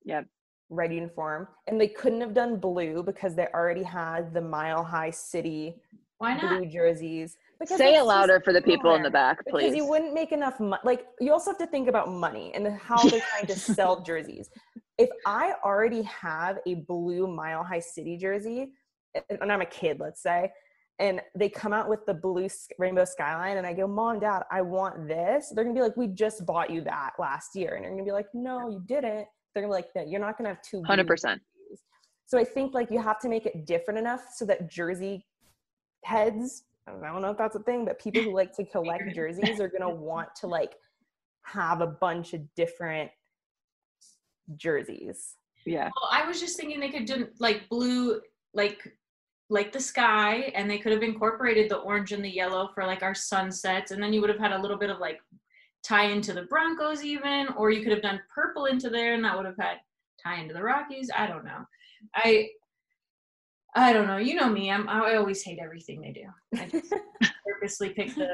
G: Yep.
I: red uniform. And they couldn't have done blue because they already had the Mile High City
F: Why not?
I: blue jerseys. Because
G: Say it louder for the people in the back,
I: Because
G: please.
I: you wouldn't make enough money. Like you also have to think about money and how they're trying to sell jerseys. If I already have a blue Mile High City jersey, and I'm a kid, let's say, and they come out with the blue rainbow skyline, and I go, "Mom, Dad, I want this." They're gonna be like, "We just bought you that last year," and they're gonna be like, "No, you didn't." They're gonna be like, "No, you're not gonna have two." blue
G: 100%.
I: jerseys." So I think like you have to make it different enough so that jersey heads I don't know if that's a thing, but people who like to collect jerseys are gonna want to like have a bunch of different jerseys.
G: Yeah.
F: Well, I was just thinking they could do like blue, like like the sky, and they could have incorporated the orange and the yellow for like our sunsets, and then you would have had a little bit of like tie into the Broncos even, or you could have done purple into there and that would have had tie into the Rockies. I don't know. I I don't know. You know me. I'm I always hate everything they do. I just purposely pick the,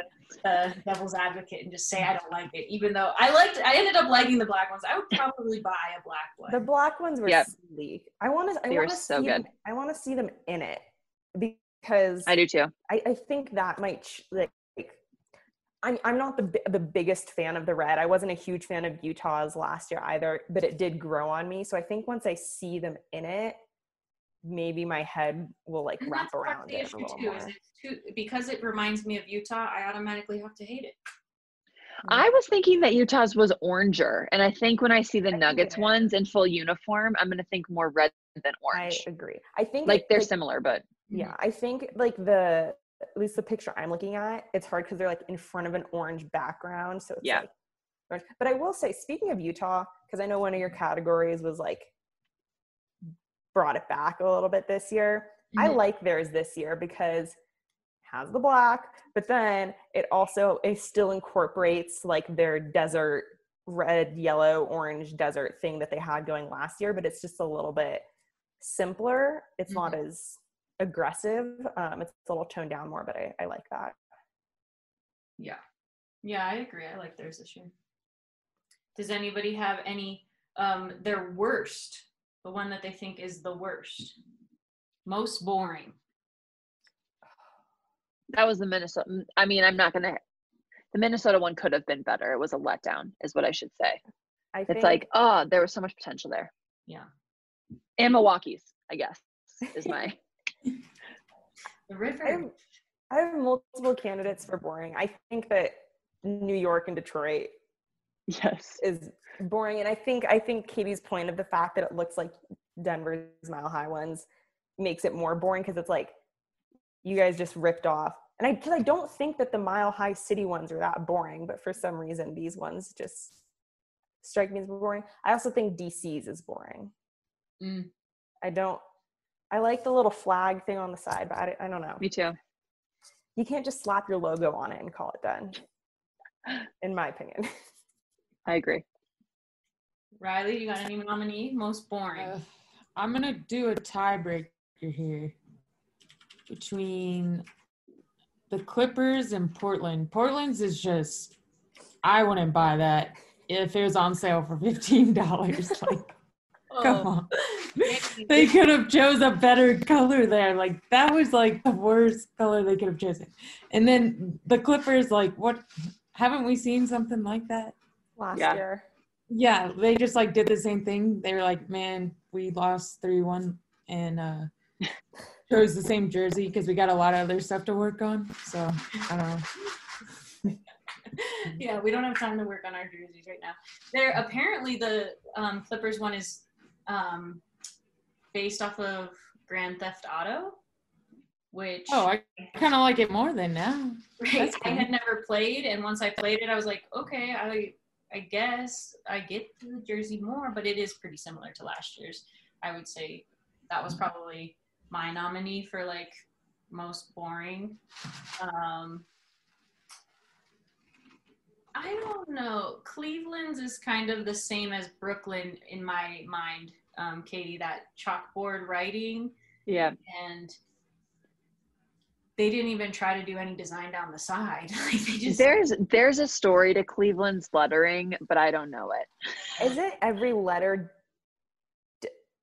F: the devil's advocate and just say I don't like it, even though I liked. I ended up liking the black ones. I would probably buy a black one.
I: The black ones were
G: Yep.
I: sleek. I want to. I
G: They were
I: want to
G: so
I: see Them,
G: good.
I: I want to see them in it because
G: I do too.
I: I, I think that might ch- like. I'm I'm not the the biggest fan of the red. I wasn't a huge fan of Utah's last year either, but it did grow on me. So I think once I see them in it, maybe my head will like
F: And
I: wrap
F: that's
I: around
F: the
I: it a
F: issue
I: little
F: too.
I: more.
F: Is it's too because it reminds me of Utah. I automatically have to hate it.
G: I was thinking that Utah's was oranger, and I think when I see the
I: I
G: Nuggets ones in full uniform, I'm gonna think more red than orange.
I: I agree. I think
G: Like
I: it-
G: they're similar, but
I: Yeah, mm-hmm. I think like the at least the picture I'm looking at, it's hard because they're like in front of an orange background. So it's
G: Yeah.
I: like. But I will say, speaking of Utah, because I know one of your categories was like brought it back a little bit this year. I
F: Mhm.
I: like theirs this year because it has the black, but then it also it still incorporates like their desert red, yellow, orange desert thing that they had going last year, but it's just a little bit simpler. It's not as aggressive. Um, it's a little toned down more, but I, I like that.
F: Yeah. Yeah, I agree. I like theirs this year. Does anybody have any um their worst, the one that they think is the worst? Most boring.
G: that was the Minnesota. I mean, I'm not gonna. The Minnesota one could have been better. It was a letdown, is what I should say.
I: I
G: It's
I: think
G: like, oh, there was so much potential there.
F: Yeah.
G: And Milwaukee's, I guess, is my.
F: The river.
I: I have, I have multiple candidates for boring. I think that New York and Detroit
G: yes.
I: is boring, and I think I think Katy's point of the fact that it looks like Denver's Mile High ones makes it more boring because it's like you guys just ripped off. And I because I don't think that the Mile High City ones are that boring, but for some reason these ones just strike me as boring. I also think DC's is boring.
F: Mm.
I: I don't. I like the little flag thing on the side, but I, I don't know.
G: Me too.
I: You can't just slap your logo on it and call it done. In my opinion.
G: I agree.
F: Reilly, you got any nominee? Most boring.
H: Uh, I'm gonna do a tiebreaker here between the Clippers and Portland. Portland's is just I wouldn't buy that if it was on sale for fifteen dollars. Like, come on. They could have chose a better color there. Like that was like the worst color they could have chosen. And then the Clippers, like, what haven't we seen something like that?
I: Last
G: Yeah.
I: year.
H: Yeah, they just like did the same thing. They were like, "Man, we lost three one," and uh chose the same jersey because we got a lot of other stuff to work on. So I don't know.
F: yeah, we don't have time to work on our jerseys right now. They're apparently the um, Clippers one is um, based off of Grand Theft Auto, which
H: Oh, I kind of like it more than now.
F: right, I had never played, and once I played it, I was like, okay, I I guess I get the jersey more, but it is pretty similar to last year's. I would say that was probably my nominee for like most boring. Um, I don't know. Cleveland's is kind of the same as Brooklyn in my mind, um, Katy. That chalkboard writing,
G: Yeah.
F: and they didn't even try to do any design down the side. like they just
G: There's there's a story to Cleveland's lettering, but I don't know it.
I: Isn't every letter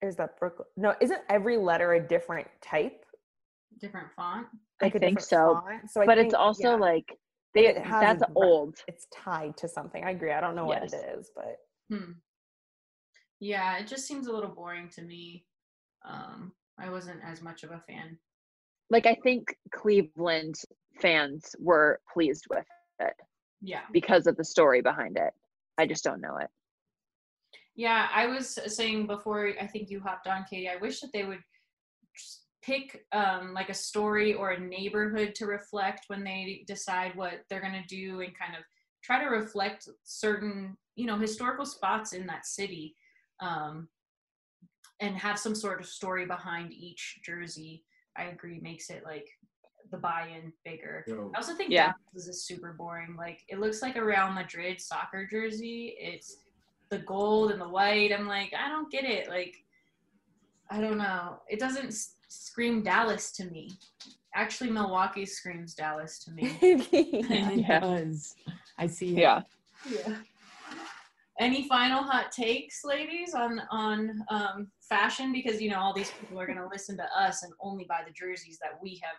I: is that Brooklyn? No, isn't every letter a different type?
F: different font.
I: Like
G: I
I: a
G: think so.
I: font? So I
G: but
I: think,
G: it's also
I: yeah,
G: like they
I: it has
G: that's
I: a
G: old.
I: It's tied to something. I agree. I don't know what it is, but
F: Hmm. Yeah, it just seems a little boring to me. Um, I wasn't as much of a fan.
G: Like I think Cleveland fans were pleased with it
F: Yeah.
G: because of the story behind it. I just don't know it.
F: Yeah, I was saying before, I think you hopped on, Katy. I wish that they would pick um, like a story or a neighborhood to reflect when they decide what they're going to do and kind of try to reflect certain, you know, historical spots in that city um, and have some sort of story behind each jersey. I agree, makes it like the buy-in bigger.
C: Yo.
F: I also think
G: Yeah.
F: Dallas is super boring. Like it looks like a Real Madrid soccer jersey. It's the gold and the white. I'm like, I don't get it. Like, I don't know. It doesn't s- scream Dallas to me. Actually, Milwaukee screams Dallas to me.
H: And it
G: Yeah.
H: does. I see it.
G: Yeah.
F: yeah. Any final hot takes, ladies, on on um, fashion? Because you know all these people are going to listen to us and only buy the jerseys that we have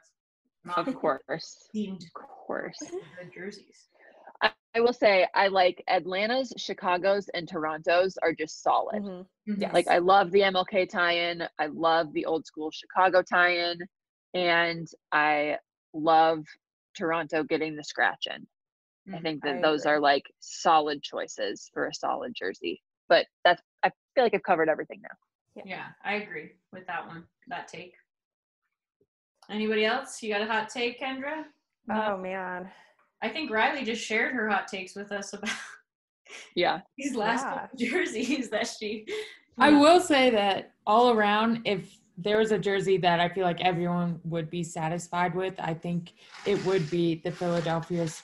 F: not
G: Of course.
F: deemed
G: Of course.
F: good jerseys.
G: I, I will say I like Atlanta's, Chicago's, and Toronto's are just solid.
I: Mhm.
F: Mhm.
G: Like I love the MLK tie-in. I love the old school Chicago tie-in, and I love Toronto getting the scratch in. I
F: Mhm.
G: think that
I: I
G: those
I: agree.
G: are like solid choices for a solid jersey. But that's I feel like I've covered everything now.
F: Yeah, I agree with that one. That take. Anybody else? You got a hot take, Kendra?
I: Uh, oh man.
F: I think Reilly just shared her hot takes with us about
G: Yeah.
F: these last
I: Yeah.
F: couple jerseys that she.
H: I will say that all around, if there was a jersey that I feel like everyone would be satisfied with, I think it would be the Philadelphia's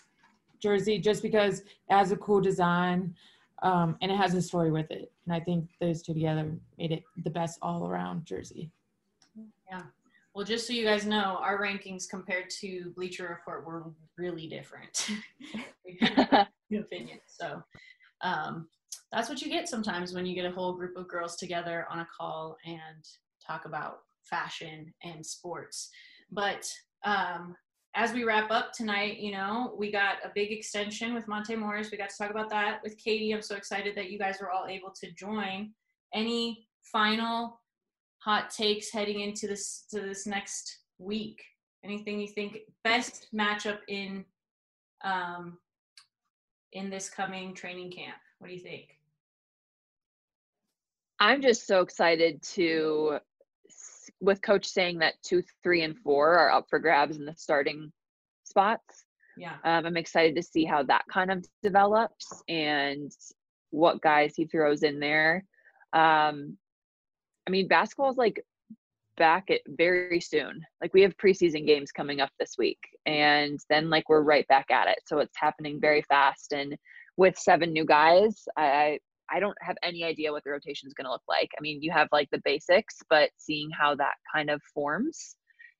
H: jersey, just because it has a cool design um, and it has a story with it. And I think those two together made it the best all around jersey.
F: Yeah. Well, just so you guys know, our rankings compared to Bleacher Report were really different. opinion. So um, that's what you get sometimes when you get a whole group of girls together on a call and talk about fashion and sports. But um, as we wrap up tonight, you know, we got a big extension with Monte Morris. We got to talk about that with Katy. I'm so excited that you guys were all able to join. Any final hot takes heading into this to this next week? Anything you think best matchup in um, in this coming training camp? What do you think?
G: I'm just so excited to, with coach saying that two, three, and four are up for grabs in the starting spots.
F: Yeah.
G: Um, I'm excited to see how that kind of develops and what guys he throws in there. Um, I mean, basketball is like back at very soon. Like we have preseason games coming up this week, and then like we're right back at it. So it's happening very fast. And with seven new guys, I I don't have any idea what the rotation is going to look like. I mean, you have like the basics, but seeing how that kind of forms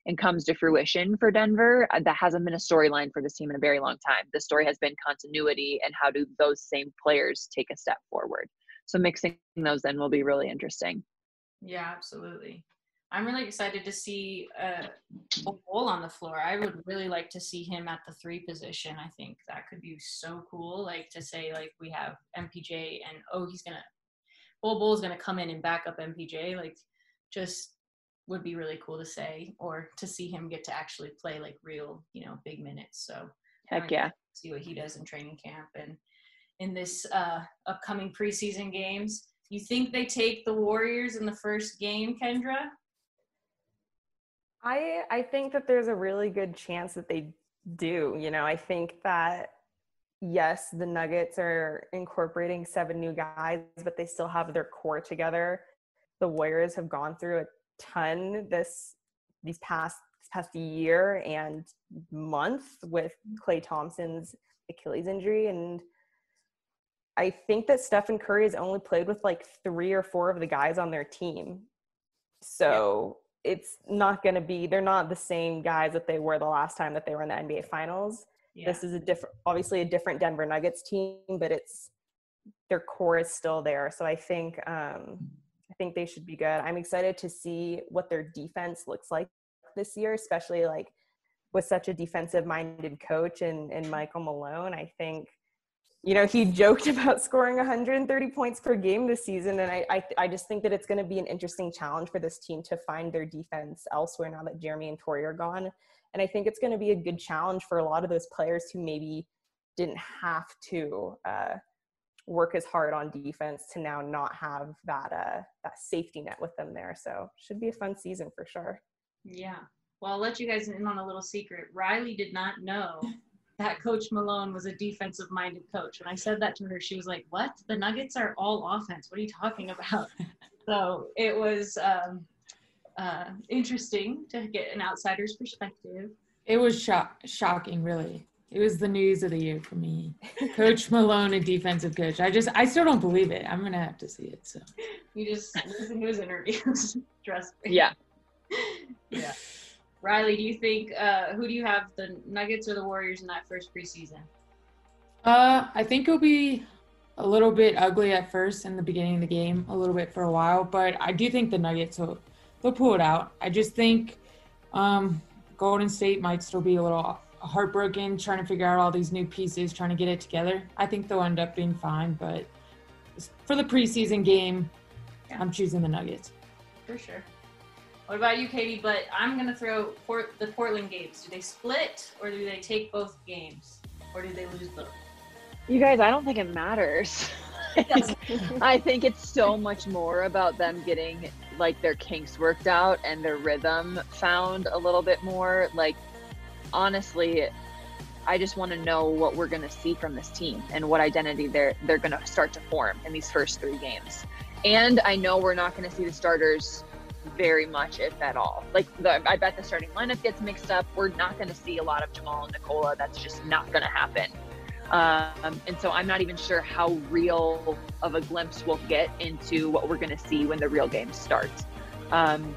G: and comes to fruition for Denver, uh, that hasn't been a storyline for this team in a very long time. The story has been continuity and how do those same players take a step forward. So mixing those in will be really interesting.
F: Yeah, absolutely. I'm really excited to see uh, a Bol on the floor. I would really like to see him at the three position. I think that could be so cool. Like to say, like we have MPJ and oh, he's gonna Bol Bol's gonna come in and back up MPJ. Like, just would be really cool to say or to see him get to actually play like real, you know, big minutes. So
G: Heck yeah.
F: See what he does in training camp and in this uh, upcoming preseason games. You think they take the Warriors in the first game, Kendra?
I: I I think that there's a really good chance that they do. You know, I think that yes, the Nuggets are incorporating seven new guys, but they still have their core together. The Warriors have gone through a ton this these past this past year and month with mm-hmm. Klay Thompson's Achilles injury and I think that Stephen Curry has only played with like three or four of the guys on their team. So it's not going to be, they're not the same guys that they were the last time that they were in the NBA Finals.
F: Yeah.
I: This is a different, obviously a different Denver Nuggets team, but it's their core is still there. So I think, um, I think they should be good. I'm excited to see what their defense looks like this year, especially like with such a defensive minded coach and, and Michael Malone. I think, you know, he joked about scoring 130 points per game this season. And I, I, I just think that it's going to be an interesting challenge for this team to find their defense elsewhere now that Jerami and Torrey are gone. And I think it's going to be a good challenge for a lot of those players who maybe didn't have to uh, work as hard on defense to now not have that uh, that safety net with them there. So should be a fun season for sure.
F: Yeah. Well, I'll let you guys in on a little secret. Riley did not know that Coach Malone was a defensive minded coach. When I said that to her, she was like, What? The Nuggets are all offense. What are you talking about? so it was um, uh, interesting to get an outsider's perspective.
H: It was shock- shocking, really. It was the news of the year for me. Coach Malone, a defensive coach. I just, I still don't believe it. I'm gonna have to see it. So
F: you just listen to his interviews. Trust me.
G: Yeah.
F: yeah. Reilly, do you think uh, who do you have, the Nuggets or the Warriors in that first preseason?
H: Uh, I think it'll be a little bit ugly at first in the beginning of the game, a little bit for a while, but I do think the Nuggets will they'll pull it out. I just think um, Golden State might still be a little heartbroken trying to figure out all these new pieces, trying to get it together. I think they'll end up being fine, but for the preseason game, yeah. I'm choosing the Nuggets.
F: For sure. What about you, Katy? But I'm going to throw Port- the Portland games. Do they split or do they take both games? Or do they lose both?
G: You guys, I don't think it matters. I think it's so much more about them getting like their kinks worked out and their rhythm found a little bit more. Like honestly, I just want to know what we're going to see from this team and what identity they're they're going to start to form in these first 3 games. And I know we're not going to see the starters very much, if at all. Like the, I bet the starting lineup gets mixed up. We're not going to see a lot of Jamal and Nikola. That's just not going to happen. Um, and so I'm not even sure how real of a glimpse we'll get into what we're going to see when the real game starts. Um,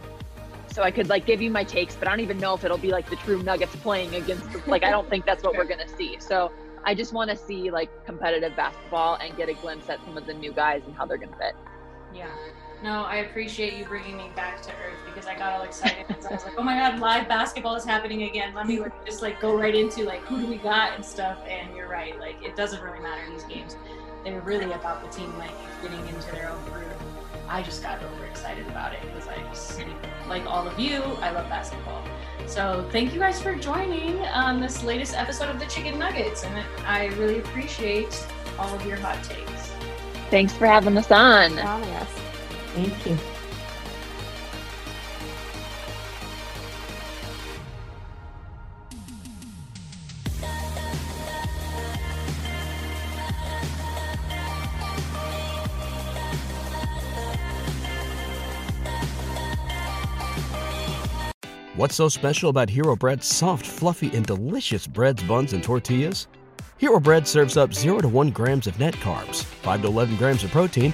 G: so I could like give you my takes, but I don't even know if it'll be like the true Nuggets playing against. The, like I don't think that's what we're going to see. So I just want to see like competitive basketball and get a glimpse at some of the new guys and how they're going to fit.
F: Yeah. No, I appreciate you bringing me back to earth because I got all excited because I was like, oh my god, live basketball is happening again. Let me like, just like go right into like who do we got and stuff. And you're right, like it doesn't really matter in these games. They're really about the team like getting into their own groove. I just got overexcited about it because I just like all of you, I love basketball. So thank you guys for joining on this latest episode of the Chicken Nuggets, and I really appreciate all of your hot takes.
G: Thanks for having us on.
H: Oh, Thank you.
J: What's so special about Hero Bread's soft, fluffy, and delicious breads, buns, and tortillas? Hero Bread serves up 0 to 1 grams of net carbs, 5 to 11 grams of protein,